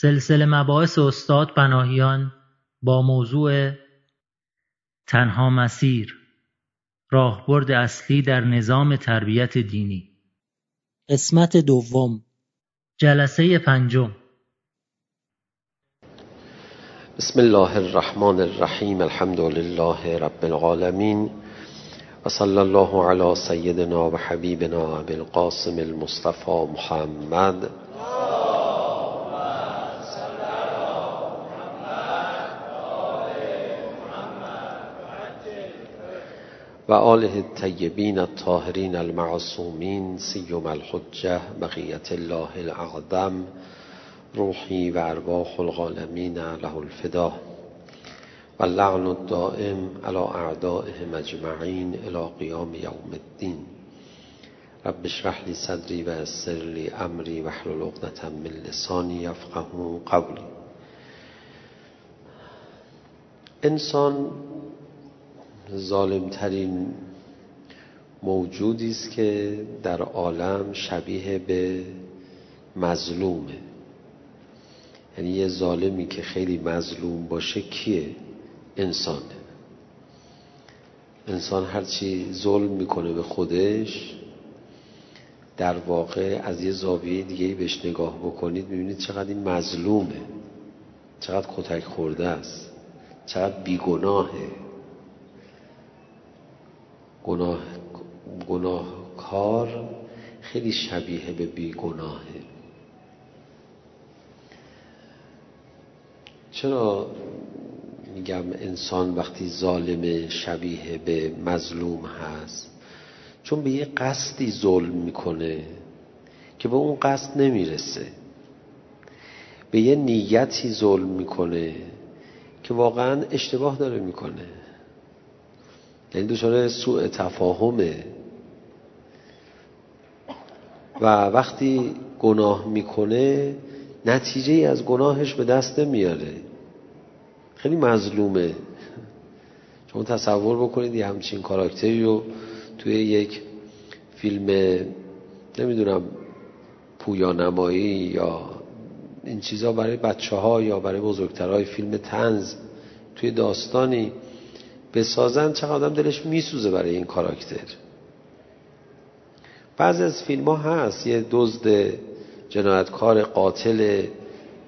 سلسله مباحث استاد پناهیان با موضوع تنها مسیر راهبرد اصلی در نظام تربیت دینی. قسمت دوم. جلسه پنجم. بسم الله الرحمن الرحیم الحمد لله رب العالمین و صلی الله علی سیدنا و حبیبنا بالقاسم المصطفى محمد. و آله الطیبین الطاهرین المعصومین سیم الحجه بقیت الله الاعظم روحی و ارواح العالمین له الفدا و اللعن الدائم على اعدائهم اجمعین الى قیام یوم الدین. رب اشرح لی صدری و یسر لی امری و احلل عقدة من لسانی یفقهوا قولی. انسان ظالمترین موجودی است که در عالم شبیه به مظلومه. یعنی یه ظالمی که خیلی مظلوم باشه کیه؟ انسانه. انسان هرچی ظلم می‌کنه به خودش در واقع از یه زاویه دیگه بهش نگاه بکنید می‌بینید چقدر این مظلومه. چقدر کتک خورده است. چقدر بیگناهه. گناه گناهکار خیلی شبیه به بیگناهه. چرا میگم انسان وقتی ظالم شبیه به مظلوم هست؟ چون به یه قصدی ظلم می‌کنه که به اون قصد نمی‌رسه. به یه نیتی ظلم می‌کنه که واقعا اشتباه داره می‌کنه. یعنی دچار سوء تفاهمه. و وقتی گناه می‌کنه نتیجه ای از گناهش به دست نمیاره. خیلی مظلومه. شما تصور بکنید یه همچین کاراکتری رو توی یک فیلم نمی‌دونم پویانمایی یا این چیزا برای بچه ها یا برای بزرگترهای فیلم تنز توی داستانی بسازن چقدر آدم دلش میسوزه برای این کاراکتر. بعضی از فیلم ها هست یه دزد جنایتکار قاتل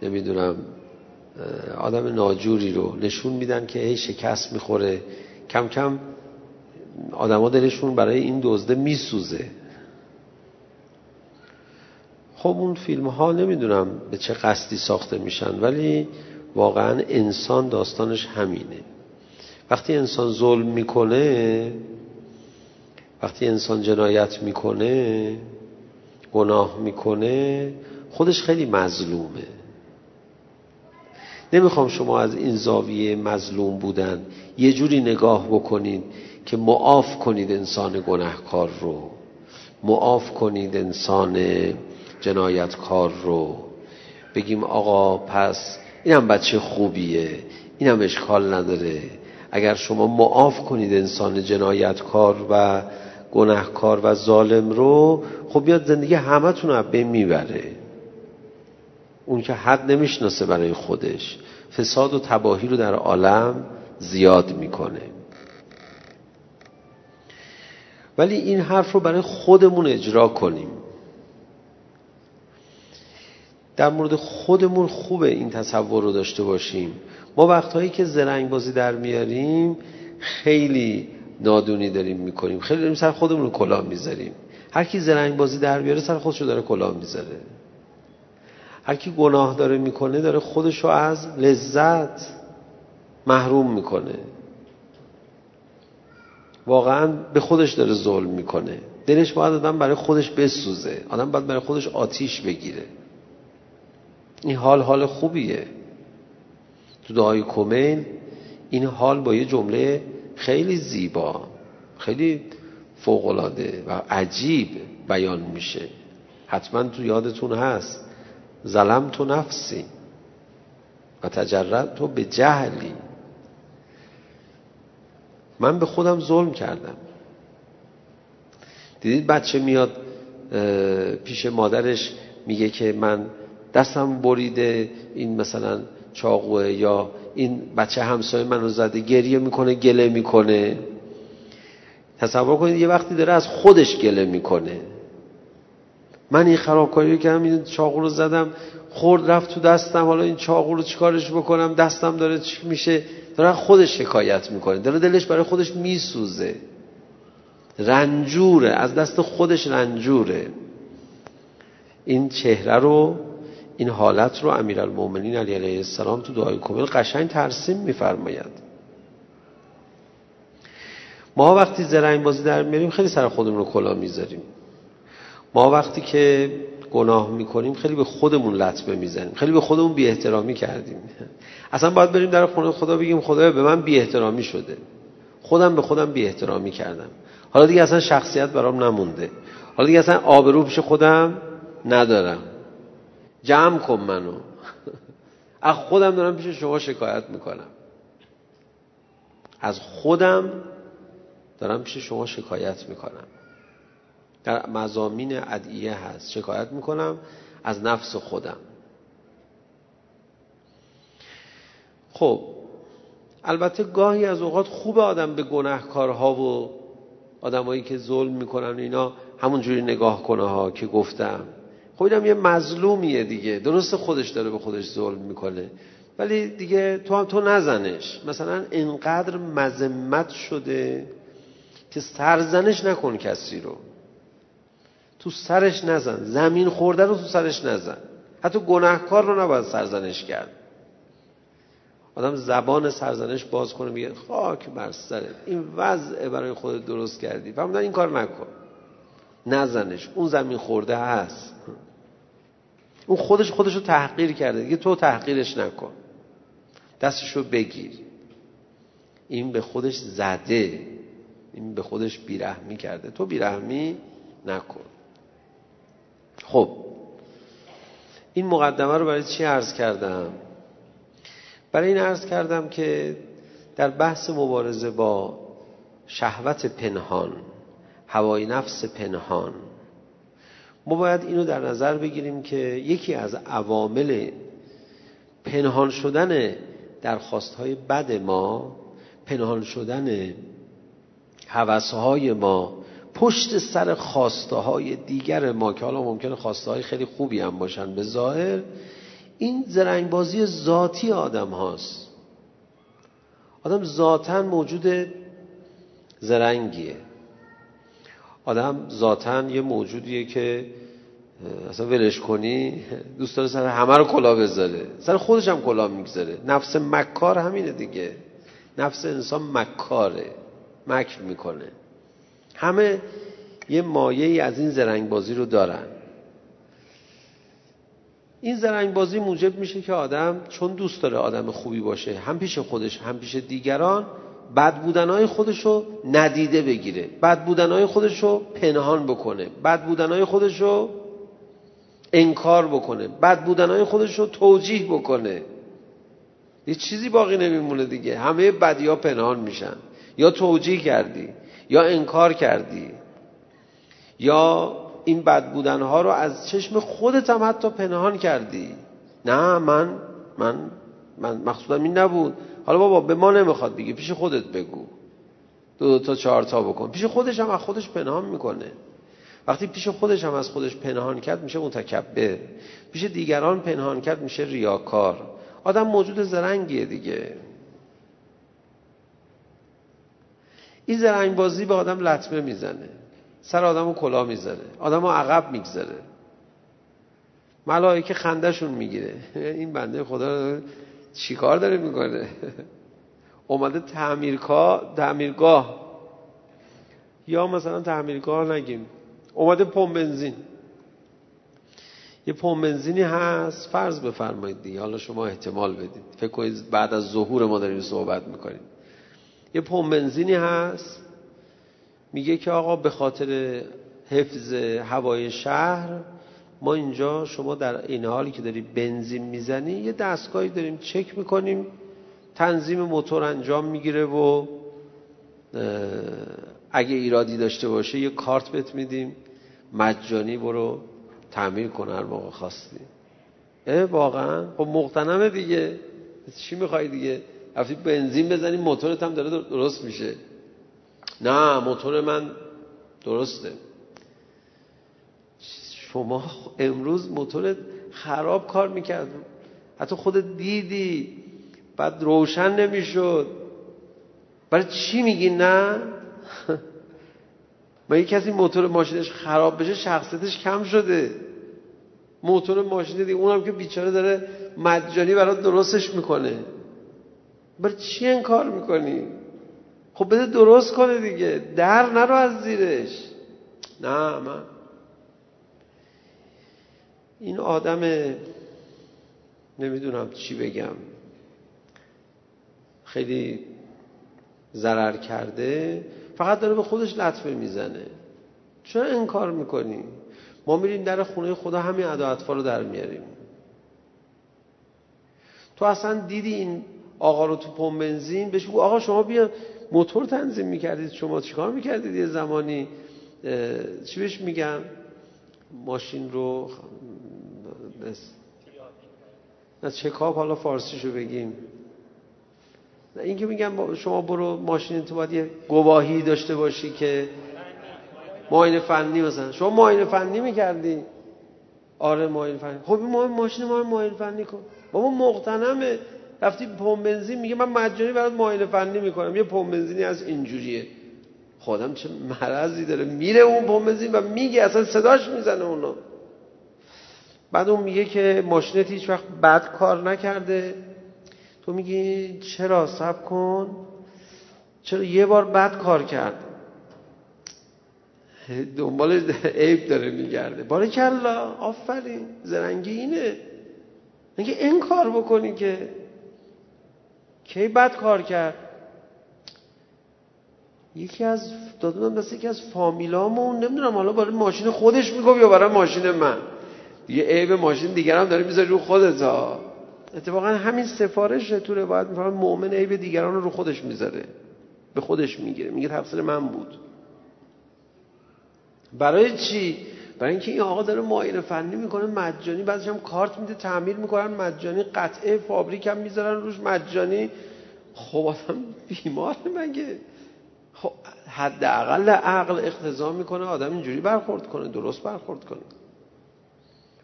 نمی‌دونم آدم ناجوری رو نشون میدن که هی شکست می‌خوره. کم کم آدما دلشون برای این دزده میسوزه. خب اون فیلم ها نمی‌دونم به چه قصدی ساخته میشن ولی واقعا انسان داستانش همینه. وقتی انسان ظلم می‌کنه وقتی انسان جنایت می‌کنه گناه می‌کنه خودش خیلی مظلومه. نمی‌خوام شما از این زاویه مظلوم بودن یه جوری نگاه بکنید که معاف کنید انسان گناهکار رو معاف کنید انسان جنایتکار رو. بگیم آقا پس اینم بچه خوبیه اینم اشکال نداره. اگر شما معاف کنید انسان جنایتکار و گناهکار و ظالم رو خب بیاد زندگی همتون رو بین می‌بره. اون که حد نمی‌شناسه برای خودش. فساد و تباهی رو در عالم زیاد می‌کنه. ولی این حرف رو برای خودمون اجرا کنیم. در مورد خودمون خوبه این تصور رو داشته باشیم. ما وقتهایی که زرنگ بازی در میاریم خیلی نادونی داریم می‌کنیم. خیلی داریم سر خودمون رو کلاه می‌ذاریم. هر کی زرنگ بازی در بیاره سر خودشو داره کلاه می‌ذاره. هر کی گناه داره می‌کنه داره خودشو از لذت محروم می‌کنه. واقعا به خودش داره ظلم می‌کنه. دلش باید آدم برای خودش بسوزه. آدم باید برای خودش آتیش بگیره. این حال حال خوبیه. تو دعای کمیل این حال با یه جمله خیلی زیبا خیلی فوقلاده و عجیب بیان میشه. حتما تو یادتون هست. ظلم تو نفسی و تجرد تو به جهلی. من به خودم ظلم کردم. دیدید بچه میاد پیش مادرش میگه که من دستم بریده این مثلا چاقوه یا این بچه همسایه منو زده گریه می‌کنه گله می‌کنه. تصور کنید یه وقتی داره از خودش گله می‌کنه. من این خرابکاری کردم این چاقو رو زدم خورد رفت تو دستم حالا این چاقو رو چیکارش بکنم؟ دستم داره چی میشه؟ داره خودش شکایت می‌کنه. داره دلش برای خودش میسوزه. رنجوره از دست خودش رنجوره. این چهره رو این حالت رو امیرالمومنین علی علیه السلام تو دعای کمیل قشنگ ترسیم میفرماید. ما وقتی زرنگ بازی در میاریم خیلی سر خودمون رو کلا می‌ذاریم. ما وقتی که گناه می‌کنیم خیلی به خودمون لطمه می‌زنیم. خیلی به خودمون بی احترامی کردیم. اصلا باید بریم در خونه خدا بگیم خدا به من بی احترامی شده. خودم به خودم بی احترامی کردم. حالا دیگه اصلا شخصیت برام نمونده. حالا دیگه اصلا آبرو پیش خودم ندارم. جمع کن منو. از خودم دارم پیش شما شکایت می‌کنم. از خودم دارم پیش شما شکایت می‌کنم. در مزامین ادعیه هست. شکایت می‌کنم از نفس خودم. خب البته گاهی از اوقات خوب آدم به گناهکارها و آدمایی که ظلم می‌کنن اینا همونجوری نگاه کنه ها که گفتم. خب یه مظلومیه دیگه. درست خودش داره به خودش ظلم می‌کنه. ولی دیگه تو هم تو نزنش. مثلا اینقدر مذمت شده که سرزنش نکن کسی رو. تو سرش نزن. زمین خورده رو تو سرش نزن. حتی گناهکار رو نباید سرزنش کرد. آدم زبان سرزنش باز کنه میگه خاک بر سرت. این وضع برای خودت درست کردی. فهمیدن این کار نکن. نزنش. اون زمین خورده هست. اون خودش خودش رو تحقیر کرده. دیگه تو تحقیرش نکن. دستش رو بگیر. این به خودش زده. این به خودش بیرحمی کرده. تو بیرحمی نکن. خب. این مقدمه رو برای چی عرض کردم؟ برای این عرض کردم که در بحث مبارزه با شهوت پنهان هوای نفس پنهان ما باید اینو در نظر بگیریم که یکی از عوامل پنهان شدن درخواستهای بد ما پنهان شدن حوثهای ما پشت سر خواسته های دیگر ما که حالا ممکنه خواسته های خیلی خوبی هم باشن به ظاهر این زرنگبازی ذاتی آدم هاست. آدم ذاتا موجود زرنگیه. آدم ذاتا یه موجودیه که اصلا ولش کنی دوست داره سر همه رو کلا بذاره. سر خودش هم کلا می‌گذاره. نفس مکار همینه دیگه. نفس انسان مکاره. مکر می‌کنه. همه یه مایه از این زرنگ بازی رو دارن. این زرنگ بازی موجب میشه که آدم چون دوست داره آدم خوبی باشه هم پیش خودش هم پیش دیگران بد بودنهای خودش رو ندیده بگیره. بد بودنهای خودش رو پنهان بکنه. بد بودنهای خودش رو انکار بکنه. بد بودنهای خودش رو توجیه بکنه. یه چیزی باقی نمیمونه دیگه. همه بدی ها پنهان میشن. یا توجیه کردی یا انکار کردی یا این بد بودنها رو از چشم خودت هم حتی پنهان کردی. نه من من من مقصودم این نبود. حالا بابا به ما نمی‌خواد بگی پیش خودت بگو. دو, دو تا چهار تا بکن. پیش خودش هم از خودش پنهان می‌کنه. وقتی پیش خودش هم از خودش پنهان کرد میشه متکبر. پیش دیگران پنهان کرد میشه ریاکار. آدم موجود زرنگیه دیگه. این زرنگ بازی به آدم لطمه می‌زنه. سر آدم رو کلا می‌زنه آدم رو عقب می‌گذاره. ملائکه خندهشون می‌گیره. این بنده خدا چیکار داره می‌کنه؟ اومده تعمیرگاه تعمیرگاه. یا مثلا تعمیرگاه نگیم. اومده پمپ بنزین. یه پمپ بنزینی هست فرض بفرمایید دیگه. حالا شما احتمال بدید. فکر کنید بعد از ظهور ما داریم صحبت می‌کنیم یه پمپ بنزینی هست. میگه که آقا به خاطر حفظ هوای شهر ما اینجا شما در این حالی که داری بنزین می‌زنی یه دستگاهی داریم چک می‌کنیم تنظیم موتور انجام می‌گیره و اگه ایرادی داشته باشه یه کارت بهت میدیم مجانی برو تعمیر کن هر موقع خواستی. واقعا؟ خب مقتنمه دیگه. چی می‌خوای دیگه؟ رفتی بنزین بزنی موتورت هم داره درست میشه. نه موتور من درسته. شما امروز موتورت خراب کار می‌کرد. حتی خودت دیدی بعد روشن نمی‌شد. برای چی میگی نه؟ ما یه کسی موتور ماشینش خراب بشه شخصیتش کم شده؟ موتور ماشین دیگه اونم که بیچاره داره مجانی برای درستش می‌کنه. برای چی این کار می‌کنی؟ خب بده درست کنه دیگه. در نرو از زیرش. نه من این آدم نمی‌دونم چی بگم. خیلی ضرر کرده فقط داره به خودش لطفه می‌زنه. چرا این کار می‌کنی؟ ما میریم در خونه خدا همین ادا رو در میاریم. تو اصلا دیدی این آقا رو تو پمپ بنزین؟ بهش آقا شما بیا موتور تنظیم می‌کردید. شما چیکار می‌کردید یه زمانی؟ چی بهش میگم؟ ماشین رو نه چکاپ حالا فارسیشو بگیم. نه اینکه میگم شما برو ماشین یه گواهی داشته باشی که معاینه فنی مثلا. شما معاینه فنی می‌کردی؟ آره معاینه فنی. خب این ماشین ما معاینه فنی کن. بابا مقتنمه رفتی پمپ بنزین میگه من مجانی برات معاینه فنی می‌کنم. یه پمپ بنزینی از اینجوریه. خودم چه مرضی داره؟ میره اون پمپ بنزین و میگه اصلا صداش می‌زنه اونو بعد اون میگه که ماشینت هیچ وقت بد کار نکرده. تو میگی چرا سب کن؟ چرا یه بار بد کار کرد؟ دنبال عیب داره میگرده. باره کلا آفرین زرنگی اینه. میگه این کار بکنی که کی بد کار کرد؟ یکی از دادونم دست یکی از فامیلامون نمی‌دونم حالا برای ماشین خودش میگم یا برای ماشین من. یه عیب ماشین دیگرم داره می‌ذاری رو خودت ها. اتفاقا همین سفارش تو روایت میفرمان مؤمن عیب دیگران رو رو خودش می‌ذاره. به خودش می‌گیره. میگه تفسیر من بود. برای چی؟ برای اینکه این آقا داره معاینه فنی می‌کنه مجانی بعضیش هم کارت میده تعمیر می‌کنن مجانی قطعه فابریک هم می‌ذارن روش مجانی. خب آدم بیمار مگه؟ خب حداقل عقل اقتضا می‌کنه آدم اینجوری برخورد کنه درست برخورد کنه.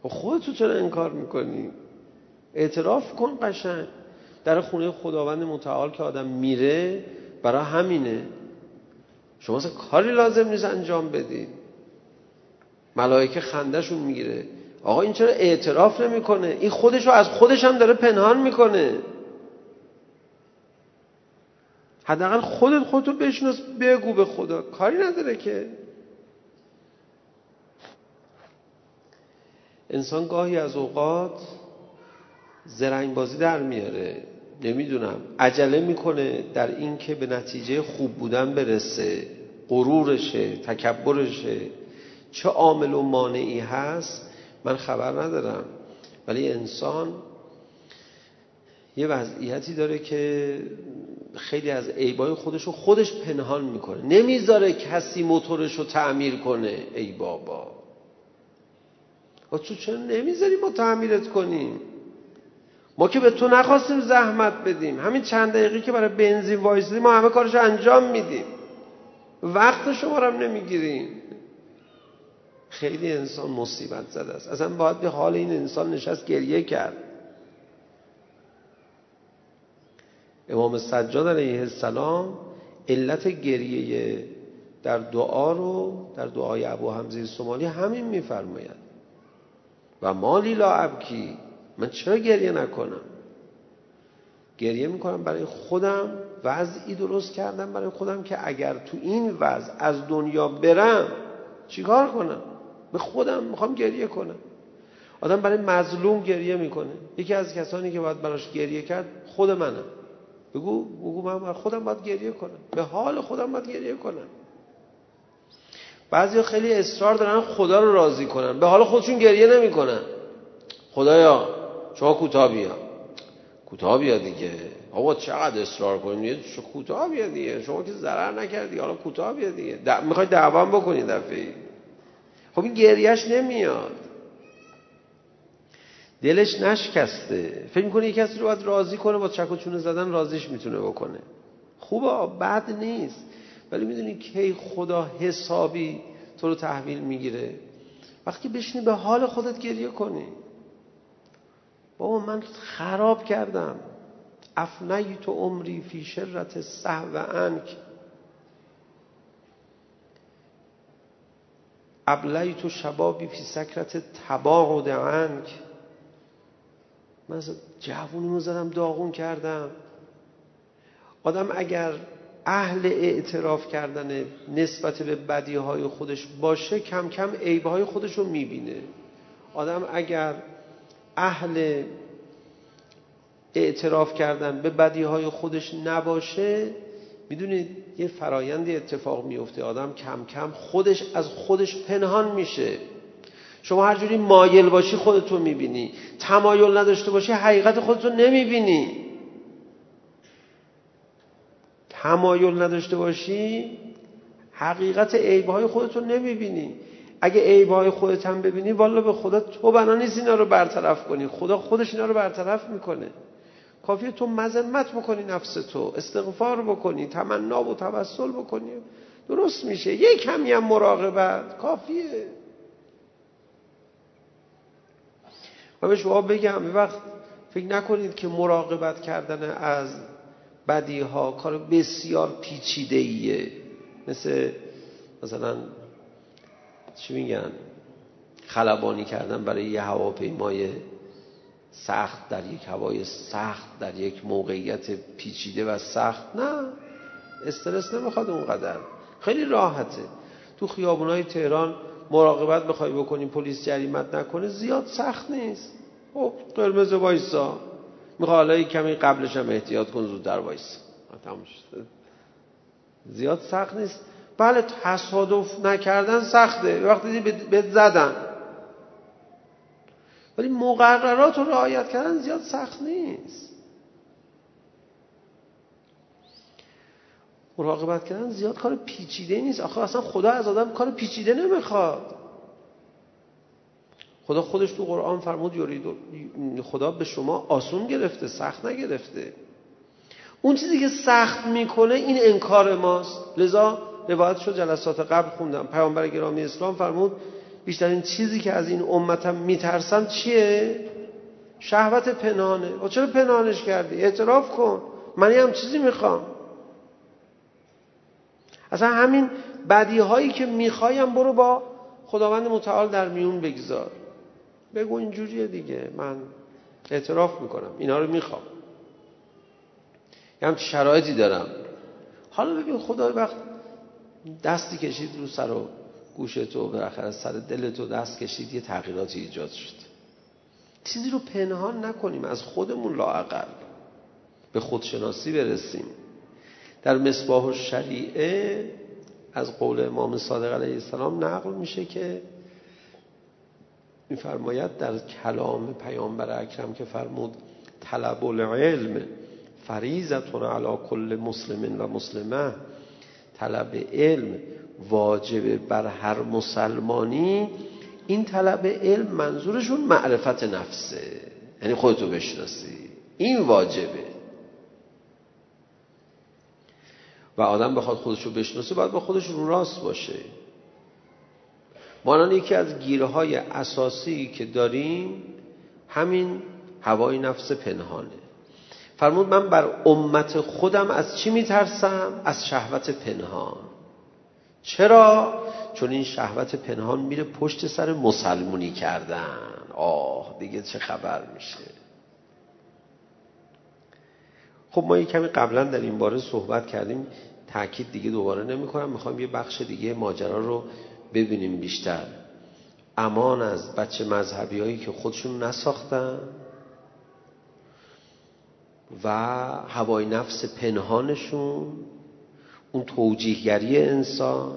خودتو چرا انکار می‌کنی؟ اعتراف کن قشنگ. در خونه خداوند متعال که آدم میره برای همینه. شما کاری لازم نیست انجام بدید ملائکه خندهشون می‌گیره. آقا این چرا اعتراف نمی‌کنه؟ این خودشو از خودش هم داره پنهان می‌کنه. حداقل خودت خودتو بشناس بگو به خدا. کاری نداره که. انسان گاهی از اوقات زرنگ بازی در میاره. نمی‌دونم. عجله می‌کنه در این که به نتیجه خوب بودن برسه. غرورشه تکبرشه. چه عامل و مانعی هست؟ من خبر ندارم. ولی انسان یه وضعیتی داره که خیلی از عیبای خودش رو خودش پنهان می‌کنه. نمی‌ذاره کسی موتورش رو تعمیر کنه. ای بابا. و تو چرا نمی‌ذاری ما تعمیرت کنیم؟ ما که به تو نخواستیم زحمت بدیم. همین چند دقیقه که برای بنزین وایسیدیم ما همه کارش انجام میدیم. وقت شما رو هم نمی‌گیریم. خیلی انسان مصیبت زده است. اصلا باید به حال این انسان نشست گریه کرد. امام سجاد علیه السلام علت گریه در دعا رو در دعای ابو حمزه سومالی همین میفرماید. و مالی لا ابکی من چرا گریه نکنم؟ گریه می‌کنم برای خودم وضعی درست کردم برای خودم که اگر تو این وضع از دنیا برم چیکار کنم؟ به خودم می‌خوام گریه کنم. آدم برای مظلوم گریه می‌کنه. یکی از کسانی که باید براش گریه کرد خود منم. بگو بگو من خودم باید گریه کنم. به حال خودم باید گریه کنم. بعضی خیلی اصرار دارن خدا رو راضی کنن. به حال خودشون گریه نمی‌کنن. خدایا شما کوتاه بیا کوتاه بیا دیگه. آقا چقدر اصرار کنید کوتاه بیا دیگه. شما که ضرر نکردی. حالا کوتاه بیا دیگه. د... می‌خوای دعوام بکنید دفعه خب این گریهش نمیاد. دلش نشکسته. فکر می‌کنه یک کسی رو باید راضی کنه؟ با چک و چونه زدن راضیش می‌تونه بکنه. خوبه بد نیست. ولی می‌دونی کی خدا حسابی تو رو تحویل می‌گیره؟ وقتی بشینی به حال خودت گریه کنی. بابا من خراب کردم. افنیت عمری فی شرت و انک ابلیت شبابی فی سکرت تباعد عنک. من جوونی رو زدم داغون کردم. آدم اگر اهل اعتراف کردن نسبت به بدی های خودش باشه کم کم عیب های خودش رو می‌بینه. آدم اگر اهل اعتراف کردن به بدی های خودش نباشه می‌دونید یه فرایندی اتفاق میفته آدم کم کم خودش از خودش پنهان میشه. شما هر جوری مایل باشی خودتو می‌بینی. تمایل نداشته باشی حقیقت خودتو نمی‌بینی. تمایل نداشته باشی حقیقت عیبهای خودتو نمی‌بینی. اگه عیبهای خودت هم ببینی والا به خدا تو بنا نیست اینا رو برطرف کنی. خدا خودش اینا رو برطرف می‌کنه. کافیه تو مذمت بکنی نفس تو استغفار بکنی تمنا و توسل بکنی. درست میشه. یه کمی هم مراقبت. کافیه. و به شما بگم وقت فکر نکنید که مراقبت کردن از بدی ها کار بسیار پیچیده ایه مثل مثلا چی میگن؟ خلبانی کردن برای یه هواپیمای سخت در یک هوای سخت در یک موقعیت پیچیده و سخت. نه استرس نمی‌خواد اونقدر. خیلی راحته. تو خیابونای تهران مراقبت بخوای بکنی پلیس جریمت نکنه زیاد سخت نیست. خب قرمز وایسا. می‌خوای حالا کمی قبلش هم احتیاط کن زودتر وایسا زیاد سخت نیست. بله تصادف نکردن سخته. وقتی بهت زدن. ولی مقررات رو رعایت کردن زیاد سخت نیست. مراقبت کردن زیاد کار پیچیده نیست. آخه اصلا خدا از آدم کار پیچیده نمی‌خواد. خدا خودش تو قرآن فرمود یورید خدا به شما آسون گرفته سخت نگرفته. اون چیزی که سخت می‌کنه این انکار ماست. لذا روایت شد جلسات قبل خوندم. پیامبر گرامی اسلام فرمود بیشترین چیزی که از این امتم میترسم چیه؟ شهوت پنهانه. و چرا پنهانش کردی؟ اعتراف کن. من هم چیزی می‌خوام. اصلا همین بدی هایی که می‌خوایم برو با خداوند متعال در میون بگذار. بگو اینجوریه دیگه. من اعتراف می‌کنم. اینا رو می‌خوام. یه هم شرایطی دارم. حالا ببین خدا وقت دستی کشید رو سر و گوش تو بالاخره سر دل تو دست کشید یه تغییراتی ایجاد شد. چیزی رو پنهان نکنیم از خودمون لاعقل به خودشناسی برسیم. در مصباح الشریعه از قول امام صادق علیه السلام نقل میشه که میفرماید در کلام پیامبر اکرم که فرمود طلب العلم فریزتون علی کل مسلم و مسلمه. طلب علم واجب بر هر مسلمانی. این طلب علم منظورشون معرفت نفسه. یعنی خودتو بشناسی. این واجبه. و آدم بخواد خودشو بشناسه باید با خودش رو راست باشه. ما یکی از گیره های اساسی که داریم همین هوای نفس پنهانه. فرمود من بر امت خودم از چی میترسم؟ از شهوت پنهان. چرا؟ چون این شهوت پنهان میره پشت سر مسلمونی کردن. آه دیگه چه خبر میشه؟ خب ما یه کمی قبلا در این باره صحبت کردیم. تاکید دیگه دوباره نمی کنم می‌خوام یه بخش دیگه ماجرا رو ببینیم بیشتر. امان از بچه مذهبی هایی که خودشون نساختن و هوای نفس پنهانشون اون توجیهگری انسان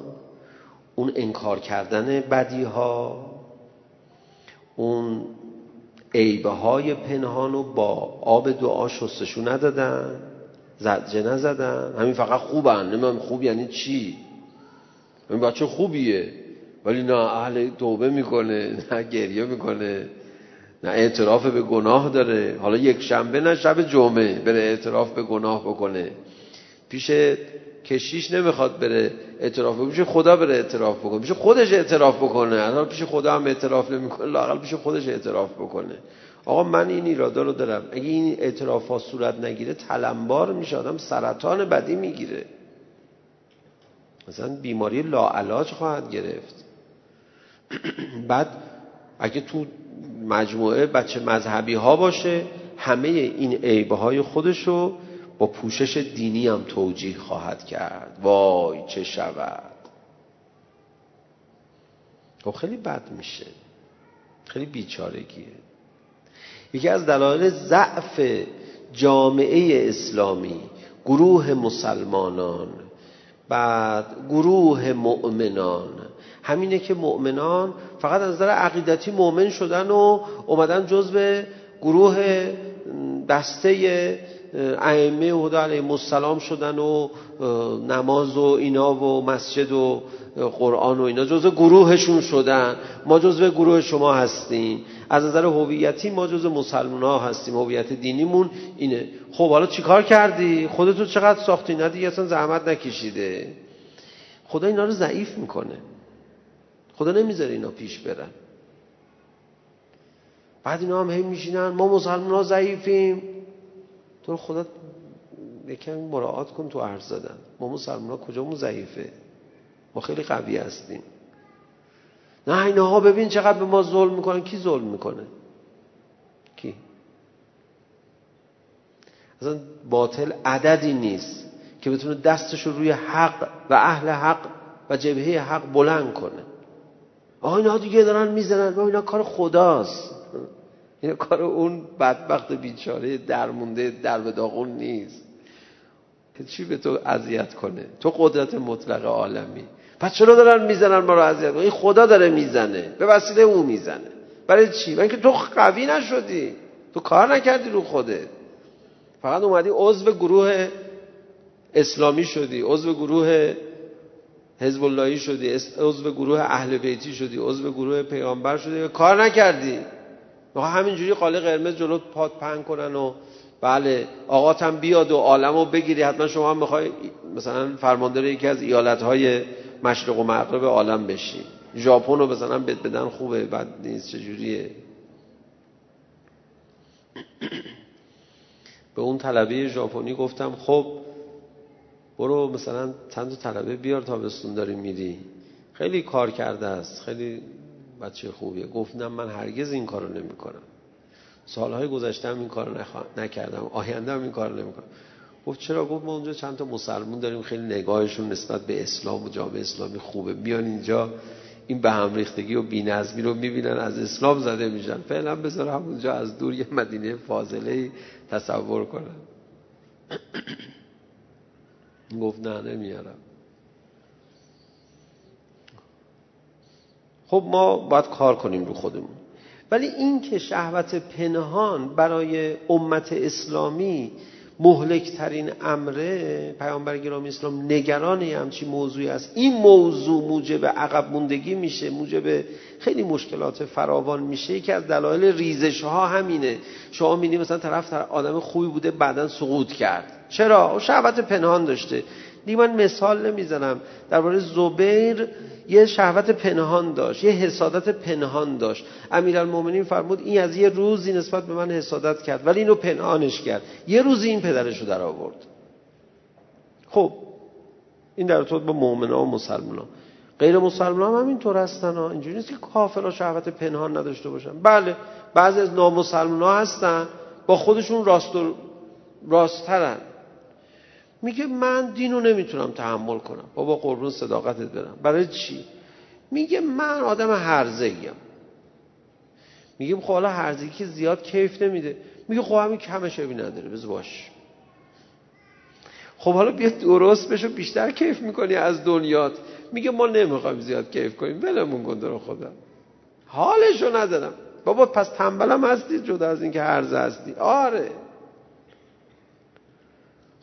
اون انکار کردن بدی ها اون عیبه های پنهان رو با آب دعا شستشون ندادن زجه نزدن. همین فقط خوبن. نمیم خوب یعنی چی؟ این بچه خوبیه. ولی نه اهل توبه می‌کنه نه گریه می‌کنه نه اعتراف به گناه داره. حالا یک شنبه نه شب جمعه بره اعتراف به گناه بکنه. پیش کشیش نمی‌خواد بره اعتراف بکنه خدا بره اعتراف بکنه. پیش خودش اعتراف بکنه. حالا پیش خدا هم اعتراف نمی‌کنه لاقل پیش خودش اعتراف بکنه. آقا من این ایرادا رو دارم. اگه این اعتراف ها صورت نگیره تلمبار میشه آدم سرطان بدی می‌گیره. مثلا بیماری لاعلاج خواهد گرفت. بعد اگه تو مجموعه بچه مذهبی ها باشه همه این عیبه های خودشو با پوشش دینی هم توجیه خواهد کرد. وای چه شود. خب خیلی بد میشه. خیلی بیچارگیه. یکی از دلایل ضعف جامعه اسلامی گروه مسلمانان بعد گروه مؤمنان. همینه که مؤمنان فقط از نظر عقیدتی مؤمن شدن و اومدن جزو گروه دسته ائمه هدا علیهم السلام شدن و نماز و اینا و مسجد و قرآن و اینا جزء گروهشون شدن. ما جزء گروه شما هستیم. از نظر هویتی ما جزء مسلمان ها هستیم. هویت دینیمون اینه. خب حالا چیکار کردی؟ خودتو چقدر ساختی؟ نه دیگه اصلا زحمت نکشیده. خدا اینا رو ضعیف می‌کنه. خدا نمی‌ذاره اینا پیش برن. بعد اینا هم هی میشینن ما مسلمان ها ضعیفیم. تو خدا یکم مراعات کن تو عرض زدن. ما مسلمان ها کجامون ضعیفه؟ ما خیلی قوی هستیم. نه اینها ببین چقدر به ما ظلم می‌کنن. کی ظلم می‌کنه؟ کی؟ اصلا باطل عددی نیست که بتونه دستش رو روی حق و اهل حق و جبهه حق بلند کنه. آقا اینا دیگه دارن می‌زنن. با اینا کار خداست. اینا کار اون بدبخت بیچاره درمونده در به داغون نیست. که چی به تو اذیت کنه؟ تو قدرت مطلق عالمی. پس چرا دارن می‌زنن ما رو اذیت این خدا داره می‌زنه. به وسیله اون می‌زنه. برای چی؟ برای اینکه تو قوی نشدی. تو کار نکردی رو خوده فقط اومدی عضو گروه اسلامی شدی. عضو گروه حزب اللهی شدی عضو گروه اهل بیتی شدی عضو گروه پیامبر شدی کار نکردی. همینجوری قاله قرمز جلو پات پنگ کنن و بله آقاتم بیاد و عالم رو بگیری. حتما شما هم می‌خوای مثلا فرماندار یکی از ایالت های مشرق و مغرب عالم بشی. ژاپن رو بزنن بد بدن خوبه بد نیست چجوریه؟ به اون طلبه ژاپنی گفتم خب برو مثلا چند تا طلبه بیار تابستون داری میری خیلی کار کرده است. خیلی بچه خوبیه. گفتم من هرگز این کارو نمی‌کنم. سالهای گذشته هم این کارو نکردم. آینده هم این کارو نمی‌کنم. گفت چرا؟ گفت ما اونجا چند تا مسلمون داریم. خیلی نگاهشون نسبت به اسلام و جامعه اسلامی خوبه. میان اینجا. این به هم ریختگی و بی‌نظمی رو می‌بینن. از اسلام زده میشن. فعلا بذار همونجا از دور یه مدینه فاضله تصور کنن. گفت نه نمیارم. خب ما باید کار کنیم رو خودمون. ولی این که شهوت پنهان برای امت اسلامی مهلکترین امره پیامبر گرامی اسلام نگران همچی موضوعی است. این موضوع موجب عقب موندگی میشه موجب خیلی مشکلات فراوان میشه. که از دلایل ریزش ها همینه. شما می‌دید مثلا طرف آدم خوبی بوده بعدا سقوط کرد. چرا؟ شهوت پنهان داشته. دیگه من مثال نمی‌زنم. درباره زبیر یه شهوت پنهان داشت یه حسادت پنهان داشت. امیرالمومنین فرمود این از یه روزی نسبت به من حسادت کرد ولی اینو پنهانش کرد. یه روزی این پدرش رو در آورد. خب این در با مؤمنان و مسلمان غیر مسلمان هم همینطور هستن ها. اینجوری نیست که کافرها شهوت پنهان نداشته باشن. بله بعضی از نامسلمان ها هستن با خودشون راست و راستترن میگه من دینو نمی‌تونم تحمل کنم. بابا قربون صداقتت برم. برای چی؟ میگه من آدم هرزه ایم میگه خب حالا هرزگی زیاد کیف نمیده. میگه خب همین کمش ابی نداره. بذار باش. خب حالا بیا درست بشو بیشتر کیف می‌کنی از دنیات. میگه ما نمی‌خوایم زیاد کیف کنیم. ولمون کن در خدا. حالشو ندارم. بابا پس تنبلم هستی جدا از اینکه هرزه هستی. آره.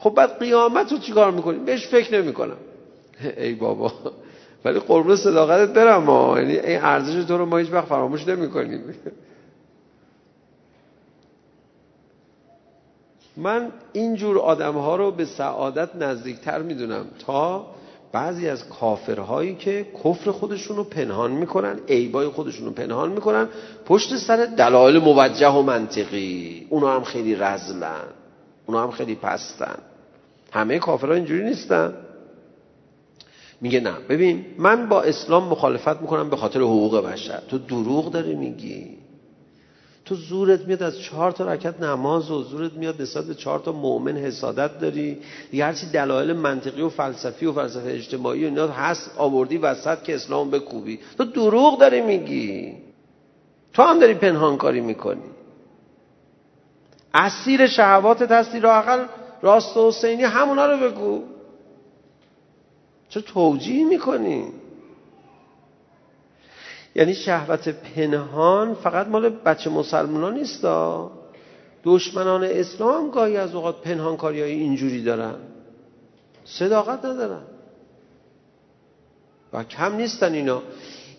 خب بعد قیامت رو چیکار می‌کنی؟ بهش فکر نمی‌کنم. ای بابا. ولی قربون صداقتت برم ما. یعنی این ارزش تو رو ما هیچ وقت فراموش نمی‌کنیم. من اینجور آدم ها رو به سعادت نزدیکتر می‌دونم تا بعضی از کافرهایی که کفر خودشون رو پنهان می‌کنن عیبای خودشون رو پنهان می‌کنن پشت سر دلایل موجه و منطقی. اونا هم خیلی رزلن اونا هم خیلی پستن. همه کافرها اینجوری نیستن. میگه نه. ببین من با اسلام مخالفت می‌کنم به خاطر حقوق بشر. تو دروغ داری میگی. تو زورت میاد از چهار تا رکت نماز و زورت میاد نسبت به چهار تا مؤمن حسادت داری. دیگه هرچی دلایل منطقی و فلسفی و فلسفه اجتماعی و اینا هست آوردی وسط که اسلام بکوبی. تو دروغ داری میگی. تو هم داری پنهان کاری می‌کنی. اسیر شهواتت هستی را اقل راست و حسینی همونا رو بگو. چه توجیه می‌کنی؟ یعنی شهوت پنهان فقط مال بچه مسلمان نیست دشمنان اسلام گاهی از اوقات پنهان کاری های اینجوری دارن. صداقت ندارن. و کم نیستن اینا.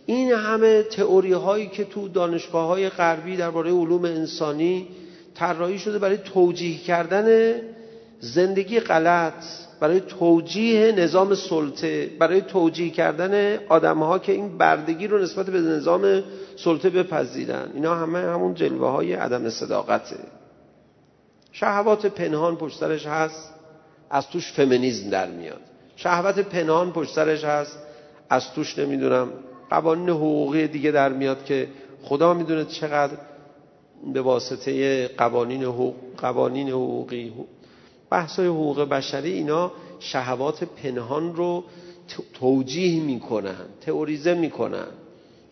این همه تئوری هایی که تو دانشگاه های غربی درباره علوم انسانی طراحی شده برای توجیه کردن زندگی غلط برای توجیه نظام سلطه برای توجیه کردن آدم ها که این بردگی رو نسبت به نظام سلطه بپذیرن. اینا همه همون جلوه های عدم صداقته. شهوات پنهان پشت سرش هست از توش فمینیزم در میاد. شهوت پنهان پشت سرش هست از توش نمی‌دونم قوانین حقوقی دیگه در میاد که خدا می‌دونه چقدر به واسطه قوانین حقوق قوانین حقوقی بحثای حقوق بشری اینا شهوات پنهان رو توجیه می‌کنن تئوریزه می‌کنن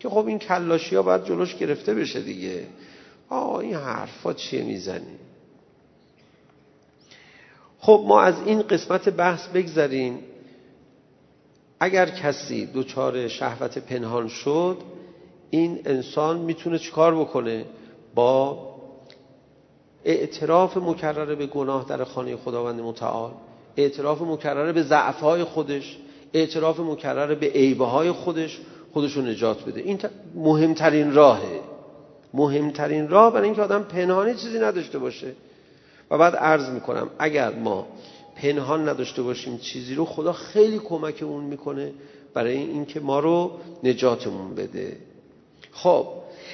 که خب این کلاشی ها باید جلوش گرفته بشه دیگه. آه این حرفا چیه می‌زنی؟ خب ما از این قسمت بحث بگذاریم اگر کسی دوچار شهوت پنهان شد این انسان می‌تونه چیکار بکنه؟ با اعتراف مکرره به گناه در خانه خداوند متعال اعتراف مکرره به ضعفهای خودش اعتراف مکرره به عیبهای خودش خودش رو نجات بده. این مهمترین راهه. مهمترین راه برای اینکه آدم پنهانی چیزی نداشته باشه. و بعد عرض می‌کنم اگر ما پنهان نداشته باشیم چیزی رو خدا خیلی کمک اون می‌کنه برای اینکه ما رو نجاتمون بده. خب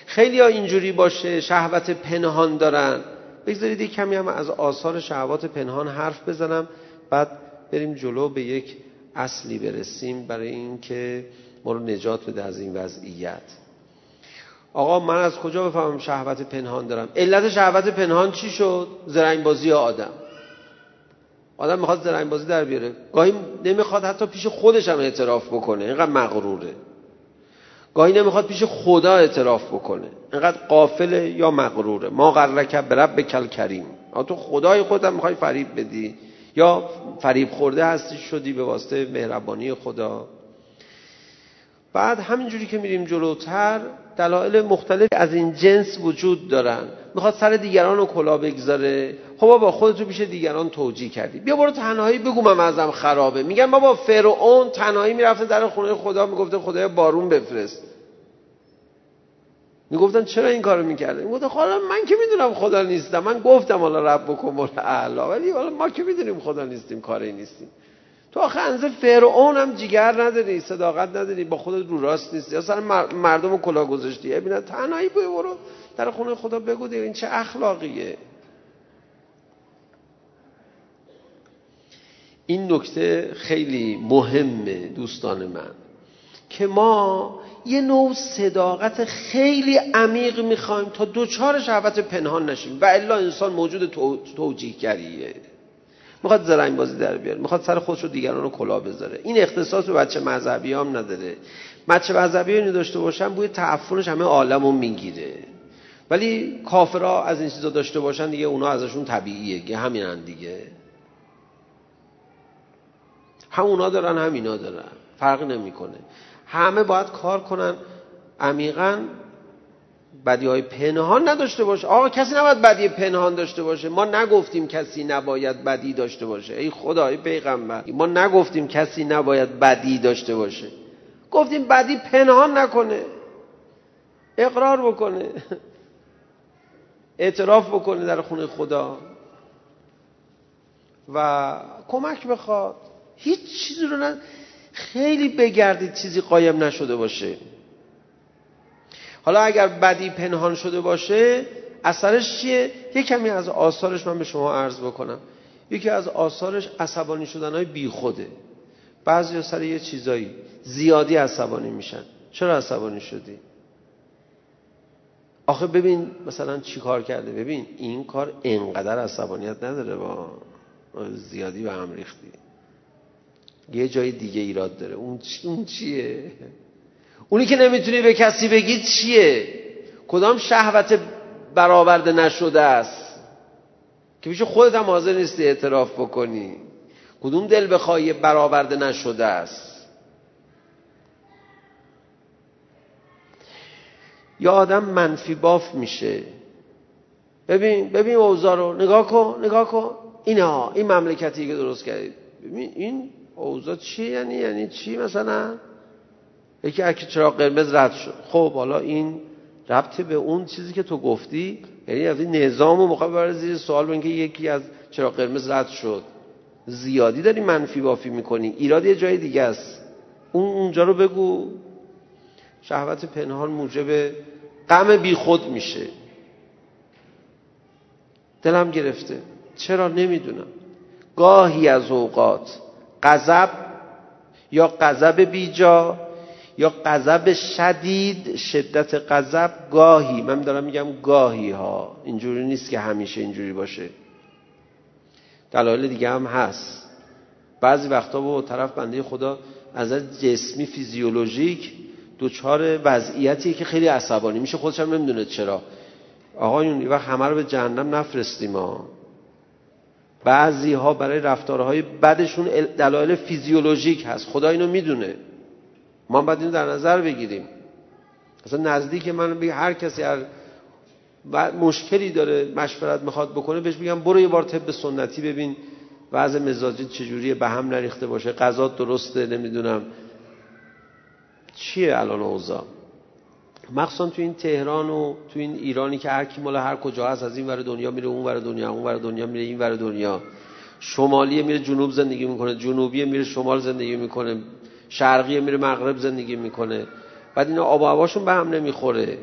خیلی اینجوری باشه شهوت پنهان دارن. بگذارید یک کمی هم از آثار شهوات پنهان حرف بزنم بعد بریم جلو به یک اصلی برسیم برای اینکه ما رو نجات بده از این وضعیت. آقا من از کجا بفهمم شهوت پنهان دارم؟ علت شهوت پنهان چی شد؟ زرنگ بازی آدم؟ آدم می‌خواد زرنگ بازی در بیاره. گاهی نمی‌خواد حتی پیش خودش هم اعتراف بکنه. اینقدر مغروره. گاهی نمی‌خواد پیش خدا اعتراف بکنه. اینقدر قافله یا مغروره. ما قررک برب کل کریم تو خدای خودت می‌خوای فریب بدی؟ یا فریب خورده هستی شدی به واسطه مهربانی خدا. بعد همینجوری که میریم جلوتر دلایل مختلف از این جنس وجود دارن. می‌خواد سر دیگران رو کلا بگذاره. خب با خودتو پیش دیگران توجیه کردی. بیا برو تنهایی بگو من ازم خرابه. میگن بابا فرعون تنهایی می‌رفته در خونه خدا می‌گفته خدای بارون بفرست. می‌گفتن چرا این کارو می‌کرده می‌گفت حالا من که می‌دونم خدا نیستم. من گفتم حالا رب بکن اعلا. ولی حالا ما که می‌دونیم خدا نیستیم کاری نیستیم. تو آخه انزه فرعون هم جیگر نداری صداقت نداری با خودت رو راست نیستی. یا سر مردم کلا گذاشتی. ببین تنهایی برو در خونه خدا بگو این چه اخلاقیه؟ این نکته خیلی مهمه دوستان من که ما یه نوع صداقت خیلی عمیق می‌خوایم تا دوچار شهوت پنهان نشیم. و الا انسان موجود توجیهگریه. می‌خواد زرنگ بازی در بیاره می‌خواد سر خودش رو دیگران رو کلا بذاره. این اختصاص به بچه مذهبی هم نداره. بچه مذهبی اینو داشته باشن بوی تعفنش همه عالم رو می‌گیره. ولی کافرها از این چیزا داشته باشن دیگه اونا ازشون طبیعیه همینن دیگه. هم اونا دارن هم اینا دارن. فرق نمی‌کنه. همه باید کار کنن. عمیقا بدی های پنهان نداشته باشه. آقا کسی نباید بدی پنهان داشته باشه. ما نگفتیم کسی نباید بدی داشته باشه. ای خدای پیغمبر. ما نگفتیم کسی نباید بدی داشته باشه. گفتیم بدی پنهان نکنه. اقرار بکنه. اعتراف بکنه در خونه خدا. و کمک بخواد. هیچ چیزی رو نه خیلی بگردید چیزی قایم نشده باشه. حالا اگر بدی پنهان شده باشه اثرش چیه؟ یه کمی از آثارش من به شما عرض بکنم. یکی از آثارش عصبانی شدن های بی خوده بعضی سر یه چیزایی زیادی عصبانی میشن. چرا عصبانی شدی؟ آخه ببین مثلا چی کار کرده. ببین این کار انقدر عصبانیت نداره با زیادی به هم ریختی. یه جای دیگه ایراد داره. اون, اون چیه؟ اونی که نمی‌تونی به کسی بگی چیه؟ کدام شهوت برآورده نشده است؟ که پیش خودت هم حاضر نیستی اعتراف بکنی. کدوم دل بخوای برآورده نشده است؟ یا آدم منفی باف میشه. ببین ببین اوضاع رو. نگاه کن نگاه کن. اینا این مملکتی که درست کردید ببین این اوضاع چیه یعنی یعنی چی مثلا؟ یکی اگه چرا قرمز رد شد. خب حالا این ربطی به اون چیزی که تو گفتی یعنی از این نظام رو برای زیر سوال به اینکه یکی از چرا قرمز رد شد. زیادی داری منفی بافی می‌کنی. ایراد یه جای دیگه است. اون اونجا رو بگو. شهوت پنهان موجب غم بی خود میشه. دلم گرفته. چرا؟ نمی‌دونم. گاهی از اوقات غضب یا غضب بیجا یا غضب شدید شدت غضب گاهی. من دارم میگم گاهی ها اینجوری نیست که همیشه اینجوری باشه. دلایل دیگه هم هست. بعضی وقتا با طرف بنده خدا از جسمی فیزیولوژیک دوچار وضعیتی که خیلی عصبانی میشه. خودش هم نمی‌دونه چرا. آقایون وقت همه رو به جهنم نفرستیم ها. بعضی ها برای رفتارهای بدشون دلایل فیزیولوژیک هست. خدا اینو می‌دونه. ما باید اینو در نظر بگیریم. اصلا نزدیک من بگه هر کسی هر مشکلی داره مشورت می‌خواد بکنه بهش میگم برو یه بار طب سنتی ببین. وضع مزاجی چجوریه به هم نریخته باشه. غذا درسته نمی‌دونم. چیه الان اوضاع؟ مخصوصا تو این تهران و تو این ایرانی که هر کی مال هر کجا هست از این ور دنیا میره اون ور دنیا اون ور دنیا میره این ور دنیا. شمالی میره جنوب زندگی می‌کنه جنوبی میره شمال زندگی می‌کنه شرقی میره مغرب زندگی می‌کنه. بعد اینا آب و هواشون به هم نمی‌خوره.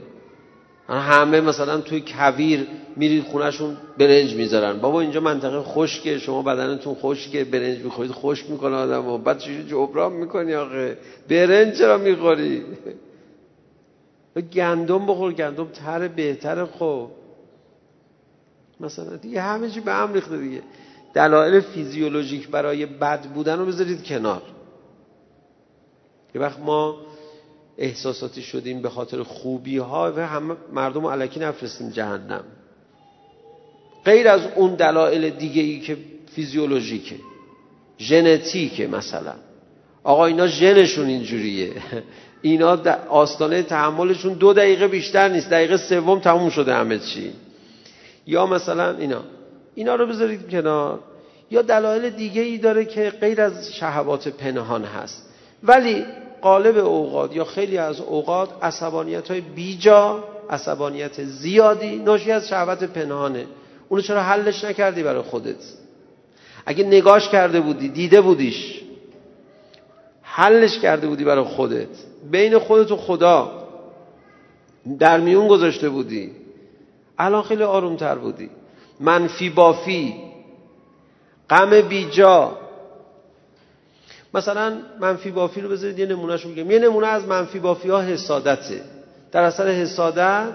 همه مثلا توی کویر میرید خونهشون برنج می‌ذارن. بابا اینجا منطقه خشکه شما بدنتون خشکه برنج می‌خورید خشک می‌کنه آدم و بعد چجوری جبران می‌کنی آخه؟ برنج چرا می‌خوری؟ گندم بخور گندم تر بهتر. خب. مثلا دیگه همه چی به هم ریخته دیگه. دلایل فیزیولوژیک برای بد بودن رو بذارید کنار. یه وقت ما احساساتی شدیم به خاطر خوبی ها و همه مردم رو علکی نفرستیم جهنم. غیر از اون دلایل دیگه ای که فیزیولوژیکه. ژنتیکه مثلا. آقا اینا ژنشون اینجوریه. اینا آستانه تحملشون دو دقیقه بیشتر نیست. دقیقه سوم تموم شده همه چی. یا مثلا اینا. اینا رو بذارید کنار. یا دلایل دیگه ای داره که غیر از شهوات پنهان هست. ولی قالب اوقات یا خیلی از اوقات عصبانیت های بیجا عصبانیت زیادی ناشی از شهوت پنهانه. اونو چرا حلش نکردی برای خودت؟ اگه نگاش کرده بودی دیده بودیش حلش کرده بودی برای خودت. بین خودت و خدا. در میون گذاشته بودی. الان خیلی آرومتر بودی. منفی بافی. غم بیجا. مثلا منفی بافی رو بذارید یه نمونهش بگم. یه نمونه از منفی بافی ها حسادته. در اثر حسادت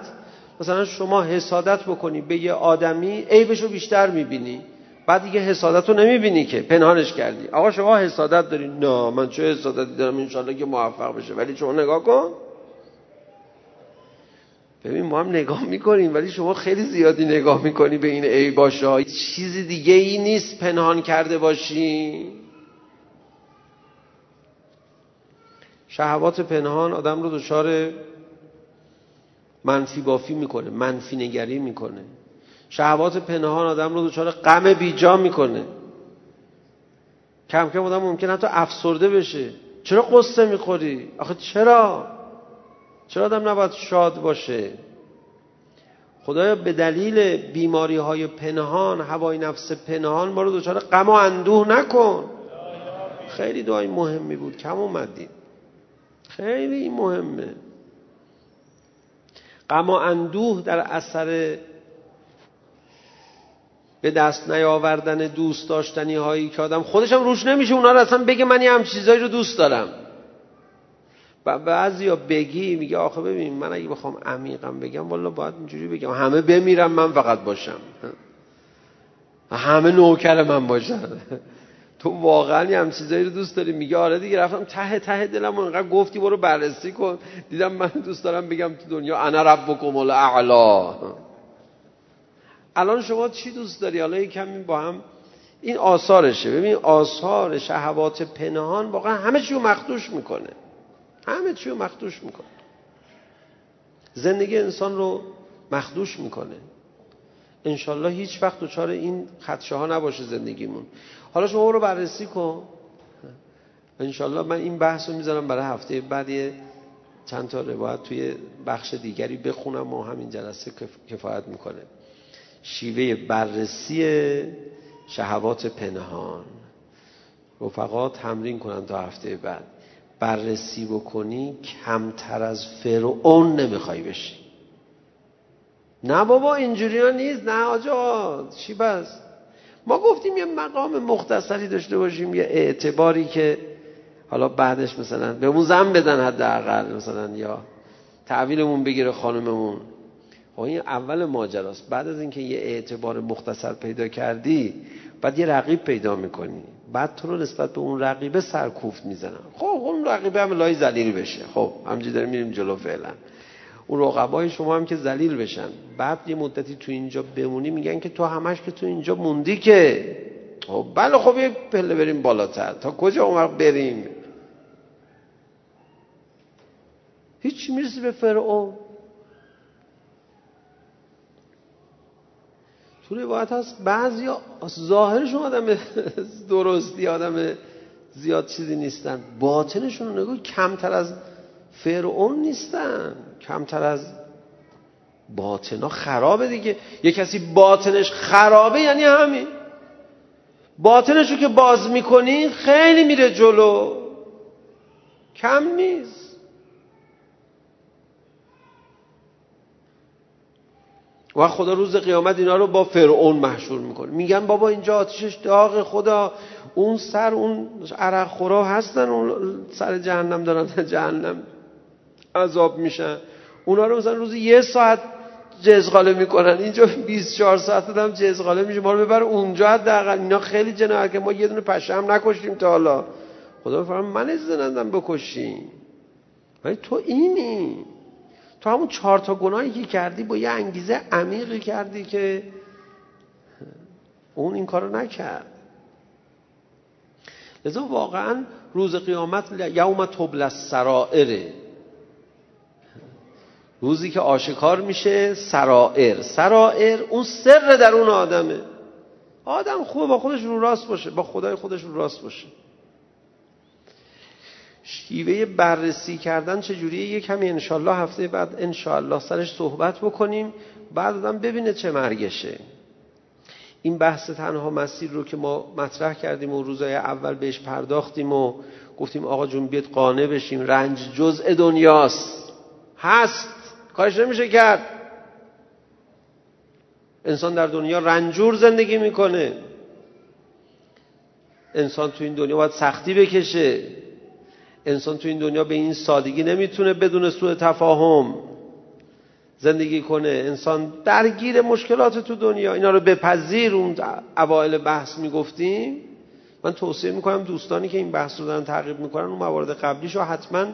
مثلا شما حسادت بکنی به یه آدمی عیبش رو بیشتر می‌بینی. بعد دیگه حسادت رو نمی‌بینی که پنهانش کردی. آقا شما حسادت داری؟ نه من چه حسادتی دارم؟ انشالله که موفق بشه. ولی شما نگاه کن. ببین ما هم نگاه می‌کنیم ولی شما خیلی زیادی نگاه می‌کنی به این عیباشا چیزی دیگه ای نیست پنهان کرده باشی. شهوات پنهان آدم رو دچار منفی بافی می‌کنه منفی نگری می‌کنه. شهوات پنهان آدم رو دچار غم بیجا می‌کنه. کم کم آدم ممکن حتی افسرده بشه. چرا قصه می‌خوری؟ آخه چرا؟ چرا آدم نباید شاد باشه؟ خدایا به دلیل بیماری های پنهان هوای نفس پنهان ما رو دچار غم و اندوه نکن. خیلی دعای مهمی بود. کم اومدیم. خیلی مهمه. غم و اندوه در اثر به دست نیاوردن دوست داشتنی هایی که آدم خودشم روش نمیشه اونا رو اصلا بگه من یه هم چیزایی رو دوست دارم. و بعضی یا بگی میگه آخه ببین من اگه بخوام عمیقم بگم والا باید اینجوری بگم. همه بمیرم من فقط باشم. همه نوکر من باشن. تو واقعا یه هم چیزایی رو دوست داری؟ میگه آره دیگه رفتم ته ته دلم انقدر گفتی برو بررسی کن. دیدم من دوست دارم بگم تو دنیا انا ربکم الاعلا الان شما چی دوست داری؟ حالا کمی با هم این آثارشه. ببین آثار شهوات پنهان واقعا همه چی رو مخدوش می‌کنه. همه چی رو مخدوش می‌کنه. زندگی انسان رو مخدوش می‌کنه. انشالله هیچ وقت دچار این خدشه ها نباشه زندگیمون. حالا شما رو بررسی کن. انشالله من این بحث رو می‌ذارم برای هفته بعد چند تا روایت توی بخش دیگری بخونم و همین جلسه کفایت می‌کنه. شیوه بررسی شهوات پنهان. رفقا تمرین کنن تا هفته بعد. بررسی بکنی کمتر از فرعون نمی‌خوای بشی. نه بابا اینجوری ها نیست. نه آجا چی بس؟ ما گفتیم یه مقام مختصری داشته باشیم یه اعتباری که حالا بعدش مثلا به اون زن بدن حداقل مثلا یا تعویلمون بگیره خانممون. خب این اول ماجراست. بعد از اینکه یه اعتبار مختصر پیدا کردی بعد یه رقیب پیدا می‌کنی. بعد تو رو نسبت به اون رقیبه سرکوفت می‌زنن خب اون رقیبه هم لای زلیل بشه. خب همجی داریم میریم جلو فعلا. اون رقبای شما هم که زلیل بشن. بعد یه مدتی تو اینجا بمونی میگن که تو همش که تو اینجا موندی که. خب بله خب یه پله بریم بالاتر. تا کجا وقت بریم؟ هیچ می‌رسی به فرعون. تو روایت هست. بعضی ظاهرشون آدم درستی آدم زیاد چیزی نیستن. باطنشون نگاه کمتر از فرعون نیستن. کمتر از باطنا خرابه دیگه. یه کسی باطنش خرابه یعنی همین. باطنشو که باز می‌کنی خیلی میره جلو. کم نیست. و خدا روز قیامت اینا رو با فرعون محشور می‌کنه. میگن بابا اینجا آتیشش داغ خدا. اون سر اون عرق خورا هستن اون سر جهنم دارن جهنم عذاب میشن. اونا رو مثلا روزی یه ساعت جزغاله می‌کنن. اینجا 24 ساعت دادم جزغاله میشه. ما رو ببر اونجا حداقل. اینا خیلی جنایت که ما یه دونه پشم نکشیم تا حالا. خدا فرمان من زنندم بکشیم ولی تو اینی. تو همون چهار تا گناهی که کردی با یه انگیزه عمیقی کردی که اون این کارو نکرد. لذا واقعا روز قیامت یوم تبل سرائره روزی که آشکار میشه سرائر. سرائر اون سر در اون آدمه. آدم خوب با خودش رو راست باشه با خدای خودش رو راست باشه. شیوه بررسی کردن چجوریه؟ یه کمی انشالله هفته بعد انشالله سرش صحبت بکنیم. بعد آدم ببینه چه مرگشه. این بحث تنها مسیر رو که ما مطرح کردیم و روزای اول بهش پرداختیم و گفتیم آقا جون بیت قانع بشیم. رنج جزء دنیاست. هست. کارش نمیشه کرد. انسان در دنیا رنجور زندگی می‌کنه. انسان تو این دنیا باید سختی بکشه. انسان تو این دنیا به این سادگی نمی‌تونه بدون سوء تفاهم زندگی کنه. انسان درگیر مشکلات تو دنیا. اینا رو بپذیر اون اوائل بحث می‌گفتیم. من توصیه می‌کنم دوستانی که این بحث رو دارن تعقیب می‌کنن اون موارد قبلیش رو حتما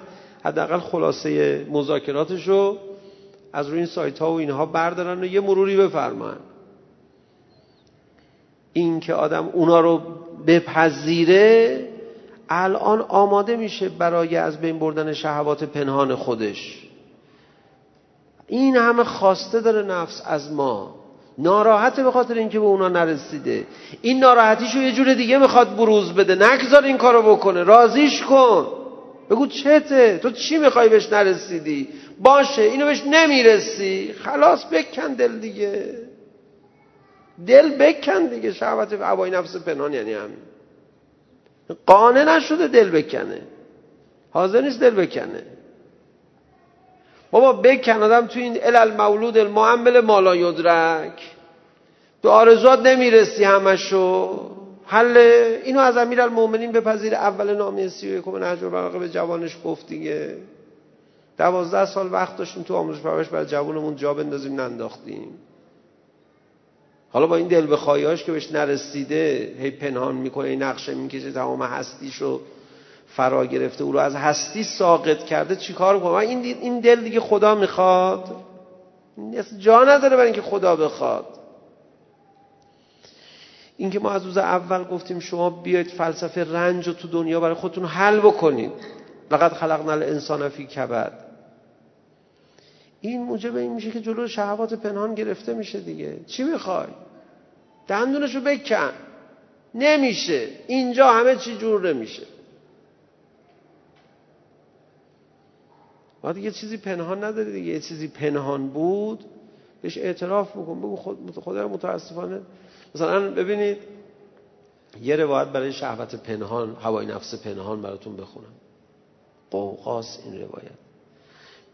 حداقل خلاصه مذاکراتش رو از روی این سایت ها و اینها بردارن و یه مروری بفرمان این که آدم اونا رو بپذیره الان آماده میشه برای از بین بردن شهوات پنهان خودش. این همه خواسته داره نفس از ما. ناراحته به خاطر اینکه به اونا نرسیده. این ناراحتیشو یه جور دیگه می‌خواد بروز بده. نگذار این کارو بکنه. رازیش کن. بگو چته؟ تو چی می‌خوای بهش نرسیدی؟ باشه اینو بهش نمی‌رسی. خلاص بکن دل دیگه. دل بکن دیگه. شهوت هوای نفس پنهان یعنی همین. قانه نشده دل بکنه. حاضر نیست دل بکنه. بابا بکن آدم تو این ال مولود المعمل مالا یدرک. به آرزوات نمی‌رسی همشو. حل اینو از امیر المومنین بپذیر. اول نامه سی و یکم نهج به جوانش گفت دیگه. دوازده سال وقت داشتیم تو آموزش پرورش برای جوانمون جا بندازیم ننداختیم. حالا با این دل بخواهیاش که بهش نرسیده هی پنهان می‌کنه این نقشه می‌کشه تمام هستیشو فرا گرفته او رو از هستی ساقط کرده چیکار کنه؟ این این دل دیگه خدا می‌خواد. جا نداره برای اینکه خدا بخواد. اینکه ما از روز اول گفتیم شما بیاید فلسفه رنج رو تو دنیا برای خودتون حل بکنید. لقد خلقنا الانسان فی کبد. این موجب این میشه که جلو شهوات پنهان گرفته میشه دیگه. چی می‌خوای؟ دندونشو بکن. نمیشه. اینجا همه چی جور نمیشه. ما دیگه چیزی پنهان نداری دیگه. یه چیزی پنهان بود بهش اعتراف بکن. بگو خود خدا متاسفانه. مثلا ببینید یه روایت برای شهوت پنهان هوای نفس پنهان براتون بخونم. قوقاس این روایت.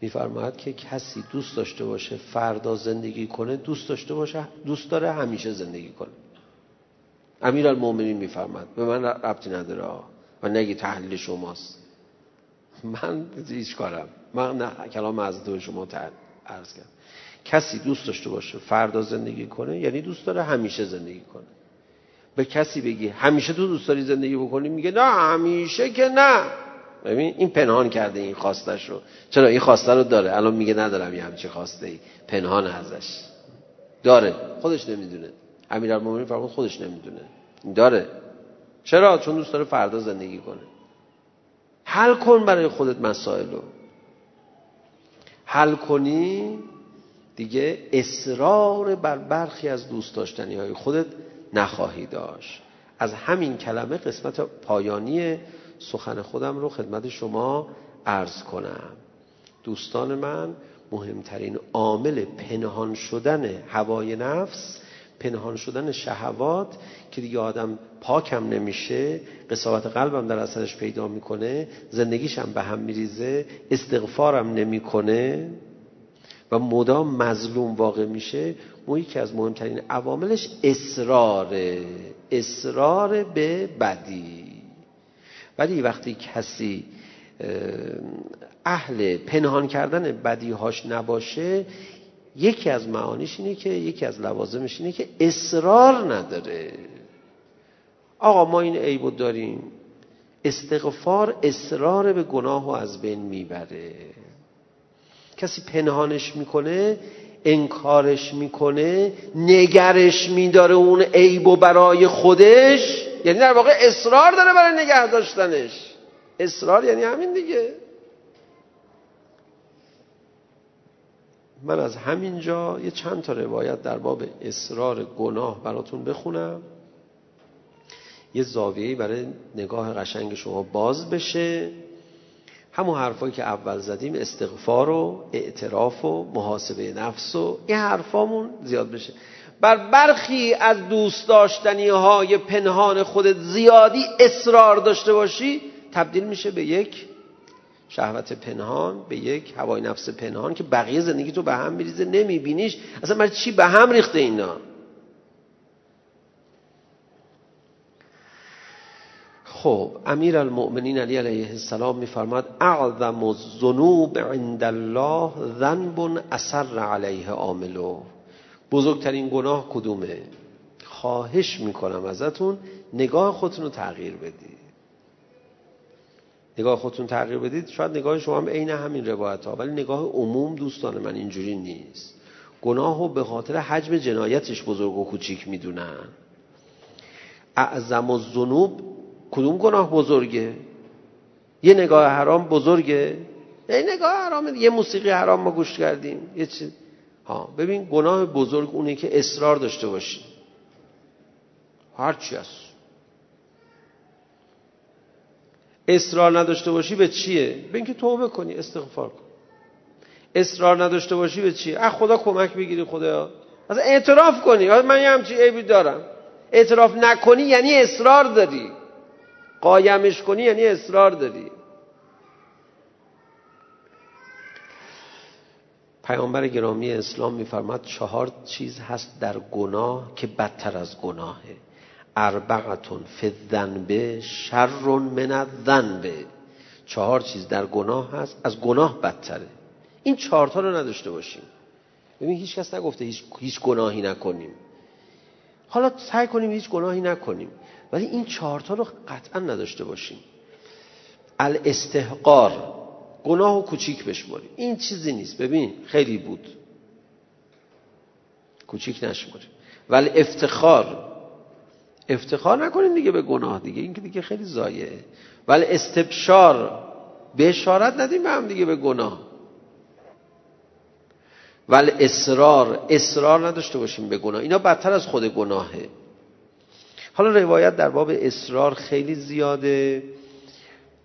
میفرماید که کسی دوست داشته باشه فردا زندگی کنه دوست داشته باشه دوست داره همیشه زندگی کنه. امیر المومنین میفرماد به من ربطی نداره و نگی تحلیل شماست. من هیچ کارم. من نه کلام از دو شما عرض کردم. کسی دوست داشته باشه فردا زندگی کنه یعنی دوست داره همیشه زندگی کنه. به کسی بگی همیشه تو دوست داری زندگی بکنی میگه نه همیشه که نه. ببین این پنهان کرده این خواستش رو. چرا؟ این خواسته رو داره. الان میگه ندارم یه همچی خواسته ای. پنهان ازش. داره. خودش نمی‌دونه. امیرالمومنین فرمود خودش نمی‌دونه. داره. چرا؟ چون دوست داره فردا زندگی کنه. حل کن برای خودت مسائل رو. حل کنی دیگه اصرار بر برخی از دوست داشتنی های خودت نخواهی داشت. از همین کلمه قسمت پایانی سخن خودم رو خدمت شما عرض کنم. دوستان من مهمترین عامل پنهان شدن هوای نفس پنهان شدن شهوات که دیگه آدم پاکم نمیشه قصاوت قلبم در اثرش پیدا می‌کنه زندگیشم به هم میریزه استغفارم نمی‌کنه و مدام مظلوم واقع میشه ما یکی از مهمترین عواملش اصرار اصرار به بدی. ولی وقتی کسی اهل پنهان کردن بدیهاش نباشه یکی از معانیش اینه که یکی از لوازمش اینه که اصرار نداره. آقا ما این عیبو داریم. استغفار اصرار به گناه و از بین می‌بره. کسی پنهانش می‌کنه انکارش می‌کنه نگرش میداره اون عیبو برای خودش. یعنی در واقع اصرار داره برای نگه داشتنش. اصرار یعنی همین دیگه. من از همینجا یه چند تا روایت در باب اصرار گناه براتون بخونم. یه زاویه‌ای برای نگاه قشنگ شما باز بشه. همون حرفایی که اول زدیم استغفار و اعتراف و محاسبه نفس و این حرفامون زیاد بشه. بر برخی از دوست داشتنی های پنهان خودت زیادی اصرار داشته باشی تبدیل میشه به یک شهوت پنهان به یک هوای نفس پنهان که بقیه زندگی تو به هم میریزه نمیبینیش. اصلا من چی به هم ریخته اینا؟ خب امیر المؤمنین علی علیه السلام میفرماد اعظم الذنوب عند الله ذنب اثر علیه عاملو بزرگترین گناه کدومه؟ خواهش می‌کنم ازتون نگاه خودتون رو تغییر بدید. نگاه خودتون تغییر بدید. شاید نگاه شما هم عین همین روایت ها ولی نگاه عموم دوستان من اینجوری نیست. گناه رو به خاطر حجم جنایتش بزرگ و کوچیک می‌دونن. اعظم الذنوب کدوم گناه بزرگه؟ یه نگاه حرام بزرگه؟ یه نگاه حرام یه موسیقی حرام ما گوش کردیم. یه چیز ها ببین گناه بزرگ اونه که اصرار داشته باشی. هرچی هست. اصرار نداشته باشی به چیه؟ به اینکه توبه کنی استغفار کن. اصرار نداشته باشی به چیه؟ از خدا کمک بگیری خدا. از اعتراف کنی. من یه همچی عیبی دارم. اعتراف نکنی یعنی اصرار داری. قایمش کنی یعنی اصرار داری. پیامبر گرامی اسلام میفرماد چهار چیز هست در گناه که بدتر از گناهه. اربعتون فی الذنب شر من الذنب. چهار چیز در گناه هست از گناه بدتره. این چهارتا رو نداشته باشیم. ببین هیچ کس نگفته هیچ, هیچ گناهی نکنیم. حالا سعی کنیم هیچ گناهی نکنیم. ولی این چهارتا رو قطعا نداشته باشیم. الاستحقار. گناه و کوچیک بشماریم. این چیزی نیست. ببین خیلی بود. کوچیک نشماریم. ولی افتخار. افتخار نکنیم دیگه به گناه دیگه. این که دیگه خیلی زایه ولی استبشار. به اشارت ندیم به هم دیگه به گناه. ولی اصرار. اصرار نداشته باشیم به گناه. اینا بدتر از خود گناهه. حالا روایت در باب اصرار خیلی زیاده.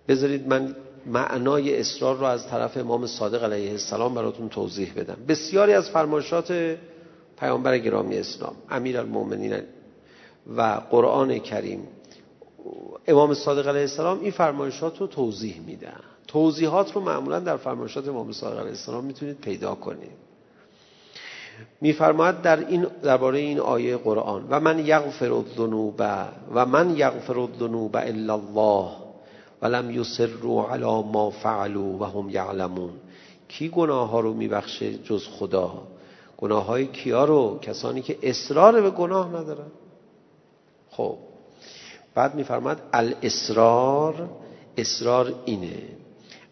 بذارید من معنای اصرار رو از طرف امام صادق علیه السلام براتون توضیح بدم. بسیاری از فرمایشات پیامبر گرامی اسلام امیر المومنین و قرآن کریم امام صادق علیه السلام این فرمایشات رو توضیح میدن. توضیحات رو معمولا در فرمایشات امام صادق علیه السلام می‌تونید پیدا کنید. میفرماید در این درباره این آیه قرآن و من یغفر الذنوب و من یغفر الذنوب الا الله ولم یسروا علی ما فعلوا و هم یعلمون. کی گناه ها رو میبخشه جز خدا؟ گناه های کیا رو؟ کسانی که اصرار به گناه ندارن. خب بعد میفرماد الاصرار اصرار اینه.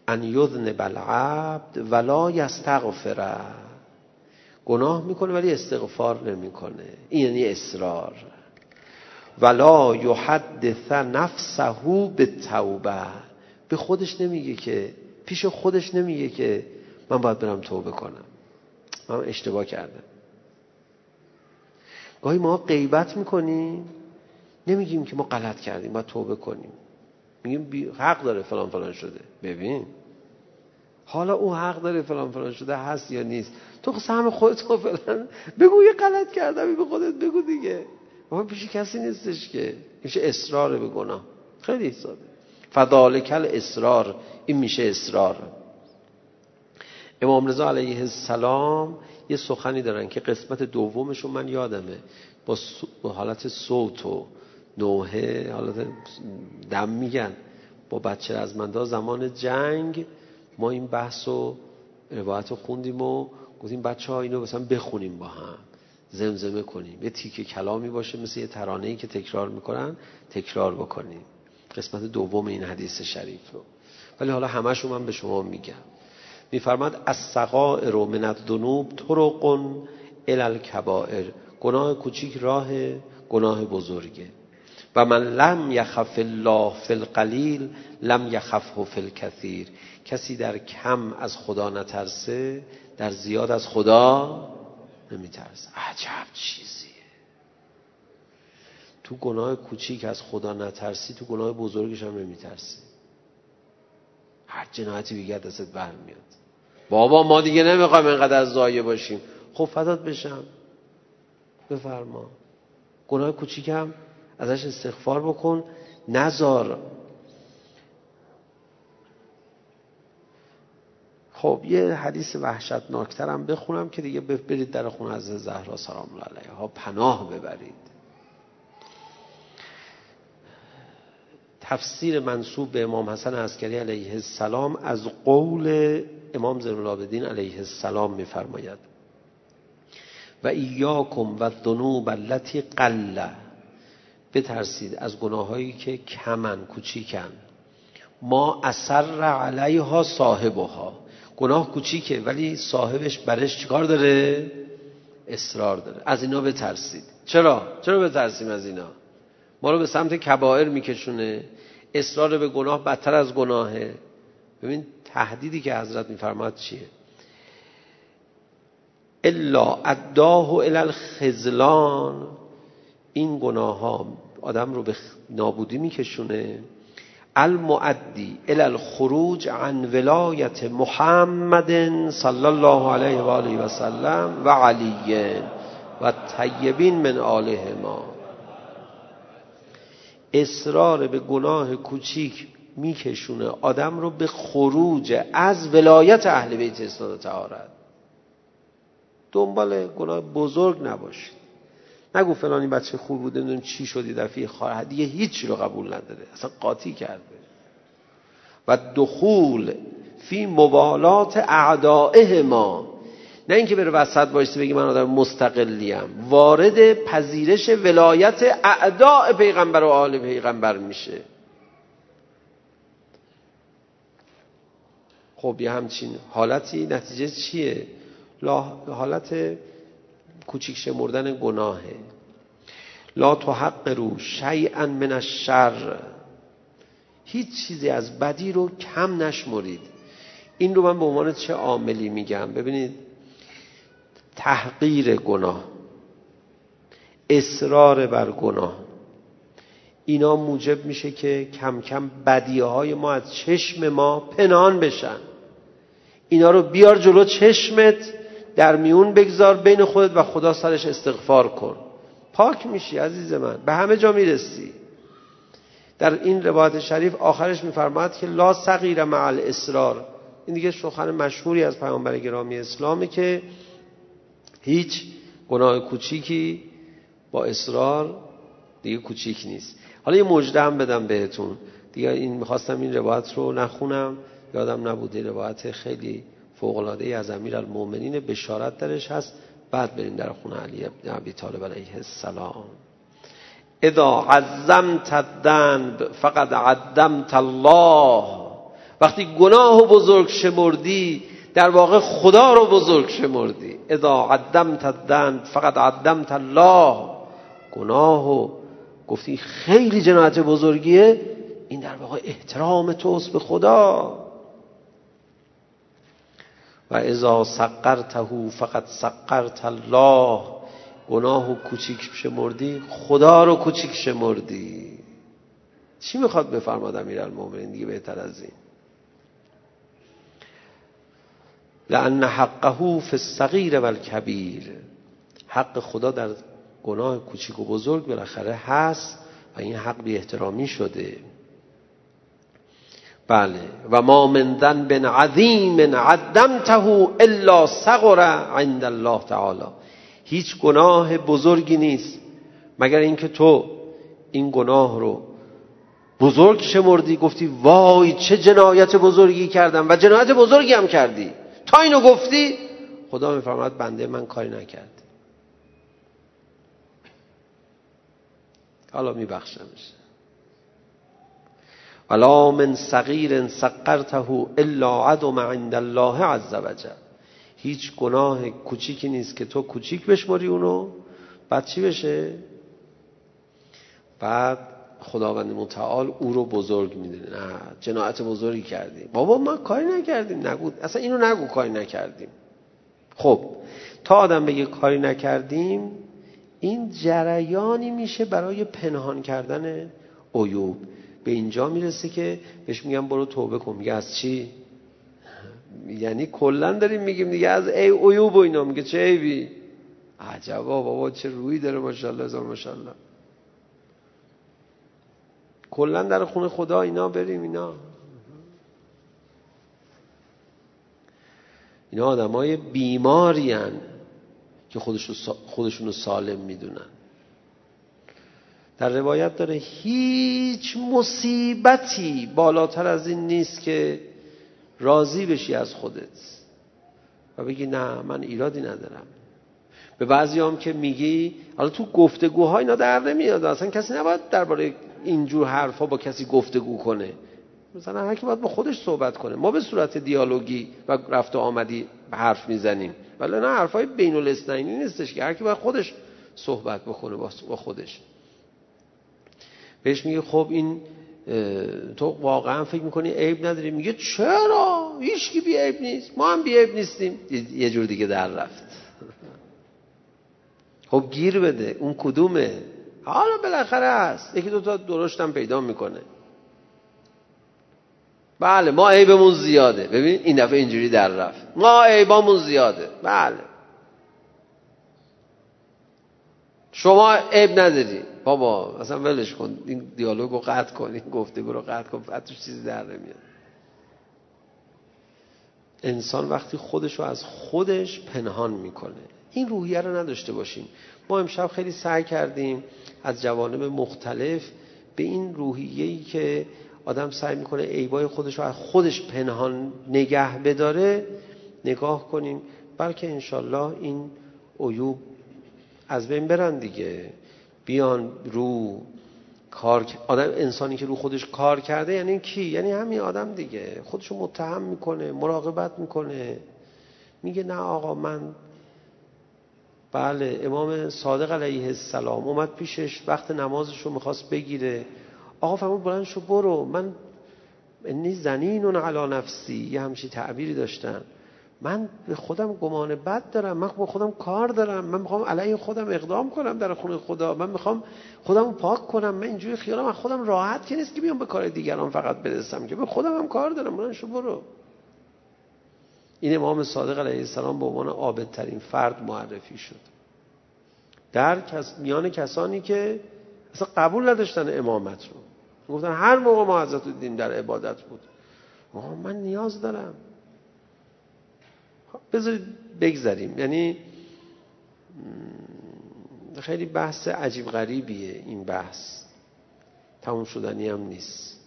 ان یذنب العبد ولا یستغفره. گناه می‌کنه ولی استغفار نمی‌کنه. این یعنی اصرار. ولا یحدث نفسه به توبه به خودش نمیگه که پیش خودش نمیگه که من باید برم توبه کنم. من اشتباه کردم. گاهی ما غیبت می‌کنیم نمیگیم که ما غلط کردیم باید توبه کنیم. میگیم حق داره فلان فلان شده. ببین. حالا او حق داره فلان فلان شده هست یا نیست؟ تو سهم خودت فلان بگو یه غلط کردم به خودت بگو دیگه. ما پیش کسی نیستش که. میشه اصرار به گناه. خیلی ساده. فدالکل اصرار. این میشه اصرار. امام رضا علیه السلام یه سخنی دارن که قسمت دومشون من یادمه. با حالت صوت و نوحه حالت دم میگن. با بچه از مندا زمان جنگ ما این بحث و روایت رو خوندیم و گفتیم بچه ها اینو مثلا بخونیم با هم. زمزمه کنیم. یه تیکه کلامی باشه مثل یه ترانه ای که تکرار می‌کنن تکرار بکنیم. قسمت دوم این حدیث شریف رو. ولی حالا همش من به شما میگم. میفرماد از سقائر و من الذنوب طرق الالکبائر گناه کوچیک راه گناه بزرگه. و من لم یخف الله فی القلیل لم یخفه فی الکثیر. کسی در کم از خدا نترسه در زیاد از خدا نمیترسه. عجب چیزیه. تو گناه کوچیک از خدا نترسی تو گناه بزرگش هم نمیترسی. هر جنایتی بگه دستت برمیاد. بابا ما دیگه نمی‌خوایم اینقدر زایه باشیم. خب فدات بشم. بفرما. گناه کوچیکم ازش استغفار بکن. نزار خب یه حدیث وحشتناکتر هم بخونم که دیگه برید در خونه از زهرا سلام الله علیها پناه ببرید. تفسیر منصوب به امام حسن عسکری علیه السلام از قول امام زین العابدین علیه السلام میفرماید. و ایاکم و ذنوب التي قل. بترسید از گناهایی که کمن کوچیکن. ما اثر علیها صاحبها. گناه کوچیکه ولی صاحبش برش چیکار داره؟ اصرار داره. از اینا بترسید. چرا؟ چرا بترسیم از اینا؟ ما رو به سمت کبائر میکشونه. اصرار به گناه بدتر از گناهه. ببین تهدیدی که حضرت میفرماد چیه؟ الا اداه الى الخزلان این گناه ها آدم رو به نابودی میکشونه. المعدی الى الخروج عن ولایت محمد صلی الله علیه و آله و سلم و علی و طیبین من آله ما اصرار به گناه کوچیک میکشونه آدم رو به خروج از ولایت اهل بیت اسلام تهارت دنبال گناه بزرگ نباشید. نگو فلانی بچه خوب بوده نمی‌دونم چی شدی دفعه خواهر دیگه هیچی رو قبول نداره اصلا قاطی کرده. و دخول فی موالات اعدائه ما. نه اینکه بره وسط بایسته بگی من آدم مستقلیم. وارد پذیرش ولایت اعداء پیغمبر و آل پیغمبر میشه. خب یه همچین حالتی نتیجه چیه؟ حالت کوچیک شمردن گناهه. لا حق رو شیئا من الشر. هیچ چیزی از بدی رو کم نشمرید. این رو من به عنوان چه عاملی میگم؟ ببینید تحقیر گناه اصرار بر گناه. اینا موجب میشه که کم کم بدیه های ما از چشم ما پنهان بشن. اینا رو بیار جلو چشمت در میون بگذار بین خودت و خدا سرش استغفار کن. پاک میشی عزیز من. به همه جا می‌رسی. در این روایت شریف آخرش میفرماد که لا صغیر مع الاصرار این دیگه سخن مشهوری از پیامبر گرامی اسلامه که هیچ گناه کوچیکی با اصرار دیگه کوچیک نیست. حالا یه مجده هم بدم بهتون. دیگه این می‌خواستم این روایت رو نخونم. یادم نبوده روایت خیلی فوقلاده از امیر المومنین بشارت درش هست. بعد بریم در خونه علی ابن عبی طالب علیه السلام. اذا عظمت الذنب فقد عدمت الله. وقتی گناه و بزرگ شمردی در واقع خدا رو بزرگ شمردی. اذا عدمت الذنب فقط عدمت الله. گناه و گفتی خیلی جنایت بزرگیه. این در واقع احترام توست به خدا. و اذا سقرته فقط سقرت الله. گناه و کوچیک شمردی خدا رو کوچیک شمردی. چی می‌خواد بفرماد امیرالمومنین؟ دیگه بهتر از این. لان حقه فی الصغیر و الکبیر. حق خدا در گناه کوچیک و بزرگ بالاخره هست و این حق بی احترامی شده. بله. و ما من ذنب عظیم عدمته الا صغر عند الله تعالی. هیچ گناه بزرگی نیست. مگر اینکه تو این گناه رو بزرگ شمردی گفتی وای چه جنایت بزرگی کردم و جنایت بزرگی هم کردی. تا اینو گفتی خدا میفرماد بنده من کاری نکرد. حالا میبخشمش. ولا من صغیر سقرته الا عدم عند الله عز وجل. هیچ گناه کوچیکی نیست که تو کوچیک بشماری اونو بعد چی بشه؟ بعد خداوند متعال او رو بزرگ می‌دونه. نه جنایت بزرگی کردیم. بابا ما کاری نکردیم. نگو اصلا اینو نگو کاری نکردیم. خب تا آدم بگه کاری نکردیم این جریانی میشه برای پنهان کردن عیوب. به اینجا می‌رسه که بهش میگم برو توبه کن. میگه از چی؟ یعنی کلا داریم میگیم دیگه از ای عیوب و اینا. میگه چه عیبی؟ عجبا بابا چه روی داره ماشاءالله هزار ماشاءالله. کلا در خونه خدا اینا بریم اینا. اینا آدم های بیماری که خودشون رو سالم می‌دونن. در روایت داره هیچ مصیبتی بالاتر از این نیست که راضی بشی از خودت و بگی نه من ایرادی ندارم. به بعضی هم که میگی حالا تو گفتگوها اینا در نمیاد. اصلا کسی نباید درباره اینجور حرفا با کسی گفتگو کنه. مثلا هر کی باید با خودش صحبت کنه. ما به صورت دیالوگی و رفت و آمدی حرف می‌زنیم. ولی نه حرفای بین الاثنینی نیستش که هر کی باید خودش صحبت بکنه با خودش. بهش میگه خب این تو واقعا فکر می‌کنی عیب نداری؟ میگه چرا؟ هیچ کی بی عیب نیست. ما هم بی عیب نیستیم. یه جور دیگه در رفت. خب گیر بده. اون کدومه؟ حالا بالاخره هست. یکی دو تا درشتم پیدا می‌کنه. بله ما عیبمون زیاده. ببین این دفعه اینجوری در رفت. ما عیبامون زیاده. بله. شما عیب نداری. بابا اصلا ولش کن. این دیالوگ رو قطع کن این گفتگو رو قطع کن بعد توش چیزی در نمیاد. انسان وقتی خودش رو از خودش پنهان می‌کنه. این روحیه رو نداشته باشیم. ما امشب خیلی سعی کردیم از جوانب مختلف به این روحیه‌ای که آدم سعی می‌کنه عیبای خودش رو از خودش پنهان نگه بداره نگاه کنیم. بلکه انشالله این عیوب از بین برن دیگه. بیان رو کار آدم انسانی که رو خودش کار کرده یعنی کی؟ یعنی همین آدم دیگه. خودشو متهم می‌کنه مراقبت می‌کنه. میگه نه آقا من بله امام صادق علیه السلام اومد پیشش وقت نمازش رو می‌خواست بگیره. آقا فرمود بلند شو برو. من انی زنین علی نفسی. یه همچی تعبیری داشتن. من به خودم گمان بد دارم من به خودم کار دارم من می‌خوام علیه خودم اقدام کنم در خونه خدا من می‌خوام خودم پاک کنم من اینجوری خیالم از خودم راحت که نیست که بیام به کار دیگران فقط برسم که. به خودم هم کار دارم من شو برو. این امام صادق علیه السلام به عنوان عابدترین فرد معرفی شد. در میان کسانی که اصلا قبول نداشتن امامت رو. گفتن هر موقع ما حضرت دیدیم در عبادت بود من نیاز دارم. بذارید بگذاریم یعنی خیلی بحث عجیب غریبیه این بحث. تموم شدنی هم نیست.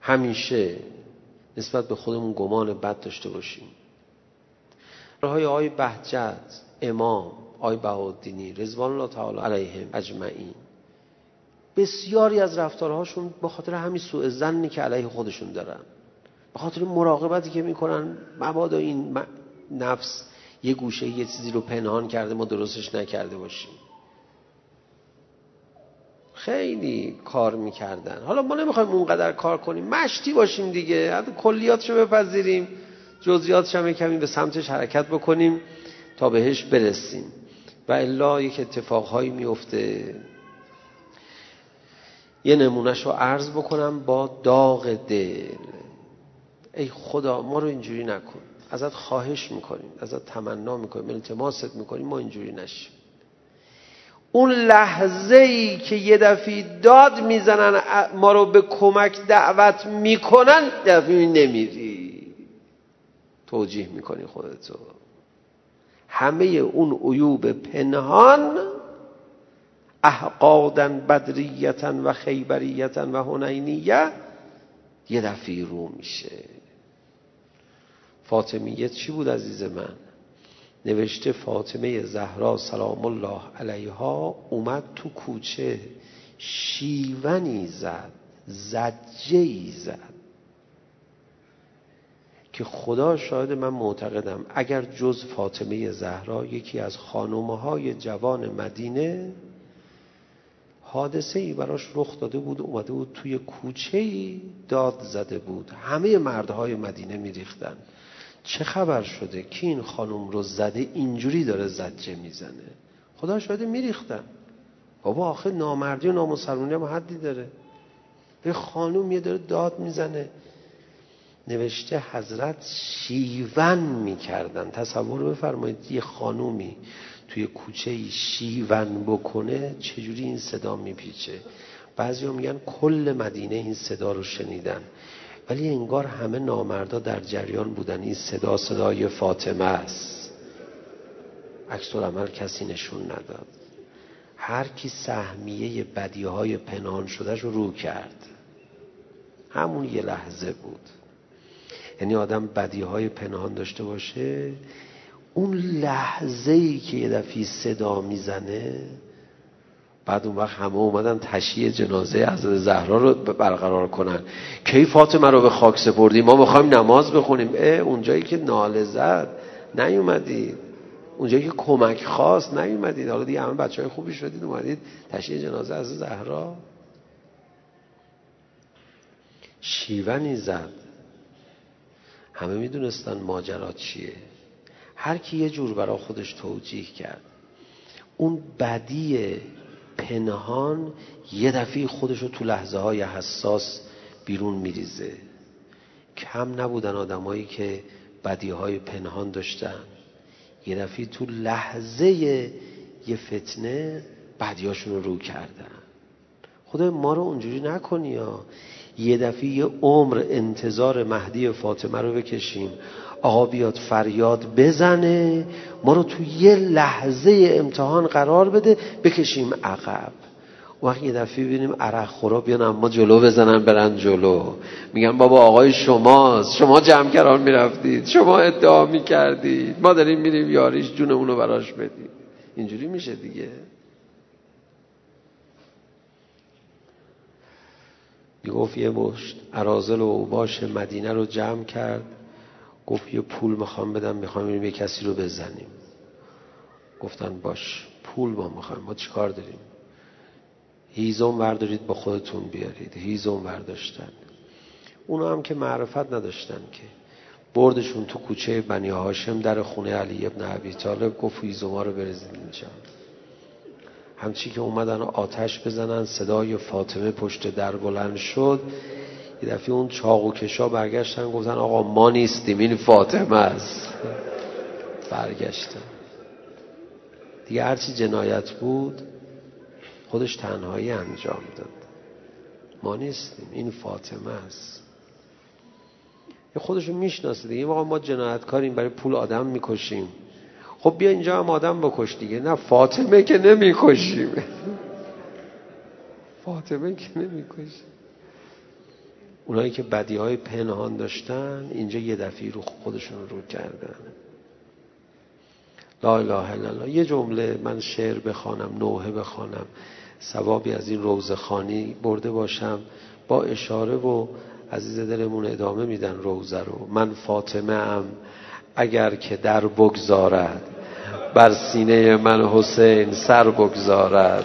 همیشه نسبت به خودمون گمان بد داشته باشیم. راهای آی بهجت امام آی بهادینی رضوان الله تعالی علیهم اجمعین بسیاری از رفتارهاشون به خاطر همین سوء زنی که علیه خودشون دارن. به خاطر مراقبتی که می‌کنن مبادا این نفس یه گوشه یه چیزی رو پنهان کرده ما درستش نکرده باشیم. خیلی کار می‌کردن. حالا ما نمی‌خوایم اونقدر کار کنیم. مشتی باشیم دیگه. حتی کلیاتشو بپذیریم. جزئیاتش هم کمی به سمتش حرکت بکنیم تا بهش برسیم. و الا یک اتفاقهایی میفته یه نمونهش رو عرض بکنم. با داغ دل. ای خدا ما رو اینجوری نکن. ازت خواهش می‌کنیم ازت تمنا می‌کنیم التماست می‌کنیم ما اینجوری نشیم. اون لحظه ای که یه دفعه داد می‌زنن ما رو به کمک دعوت می‌کنن دفعه نمیری. توجیه می‌کنی خودتو. همه اون عیوب پنهان احقادن بدریتن و خیبریتن و هنینیه یه دفعه رو میشه. فاطمیت چی بود عزیز من؟ نوشته فاطمه زهرا سلام الله علیها اومد تو کوچه شیونی زد زجه زد. که خدا شاهد من معتقدم اگر جز فاطمه زهرا یکی از خانومه های جوان مدینه حادثه ای براش رخ داده بود اومده بود توی کوچه ای داد زده بود. همه مردهای مدینه میریختن. چه خبر شده؟ کی این خانم رو زده؟ اینجوری داره زجه می‌زنه. خدا شاید میریختن. بابا آخه نامردی و نامسلمونی هم حدی داره. به خانوم یه داره داد می‌زنه. نوشته حضرت شیون می‌کردن. تصور بفرمایید یه خانومی توی کوچه شیون بکنه چجوری این صدا میپیچه؟ بعضی میگن کل مدینه این صدا رو شنیدن. ولی انگار همه نامردا در جریان بودن. این صدا صدای فاطمه است. عکس عمل کسی نشون نداد. هر کی سهمیه بدی های پنهان شده رو رو کرد. همون یه لحظه بود. یعنی آدم بدی های پنهان داشته باشه اون لحظه ای که یه دفعه صدا می‌زنه بعد اون وقت همه اومدن تشییع جنازه حضرت زهرا رو برقرار کنن. کی فاطمه رو به خاک سپردیم ما می‌خوایم نماز بخونیم. اه اونجایی که ناله زد نیومدید اونجایی که کمک خواست نیومدید. حالا دیگه همه بچه های خوبی شدید اومدید تشییع جنازه از زهرا. شیونی زد. همه می‌دونستن ماجرات چیه. هر کی یه جور برا خودش توجیه کرد. اون بدی پنهان یه دفعه خودش رو تو لحظه های حساس بیرون میریزه. کم نبودن آدمایی که بدیهای پنهان داشتن. یه دفعه تو لحظه یه فتنه بدیاشون رو رو کردن. خدا ما رو اونجوری نکنی یا یه دفعه یه عمر انتظار مهدی فاطمه رو بکشیم. آقا بیاد فریاد بزنه ما رو تو یه لحظه امتحان قرار بده بکشیم عقب. وقتی یه دفعه ببینیم عرق خورا بیان اما جلو بزنن برن جلو. میگن بابا آقای شماست شما جمع می‌رفتید شما ادعا می‌کردید. ما داریم میریم یاریش جونمون رو براش بدیم. اینجوری میشه دیگه. گفت یه مشت عرازل و اوباش مدینه رو جمع کرد. گفت یه پول می‌خوام بدم می‌خوام یه کسی رو بزنیم. گفتن باش پول ما می‌خوایم ما چیکار داریم؟ هیزم بردارید با خودتون بیارید هیزم برداشتن اونا هم که معرفت نداشتن که. بردشون تو کوچه بنی هاشم در خونه علی ابن عبی طالب گفت هیزوما رو برزید اینجا. همچی که اومدن آتش بزنن صدای فاطمه پشت در بلند شد. یه دفعه اون چاق و کشا برگشتن گفتن آقا ما نیستیم این فاطمه است. برگشتن. دیگه هرچی جنایت بود خودش تنهایی انجام داد. ما نیستیم این فاطمه است. یه خودشو می‌شناسه دیگه. ما جنایتکاریم برای پول آدم می‌کشیم. خب بیا اینجا هم آدم بکش دیگه. نه فاطمه که نمی‌کشیم. فاطمه که نمی‌کشیم. اونایی که بدی های پنهان داشتن اینجا یه دفعی رو خودشون رو کردن. لا اله الا الله. یه جمله من شعر بخوانم نوحه بخوانم ثوابی از این روزخانی برده باشم. با اشاره و عزیز دلمون ادامه میدن روزه رو. من فاطمه ام اگر که در بگذارد بر سینه من حسین سر بگذارد.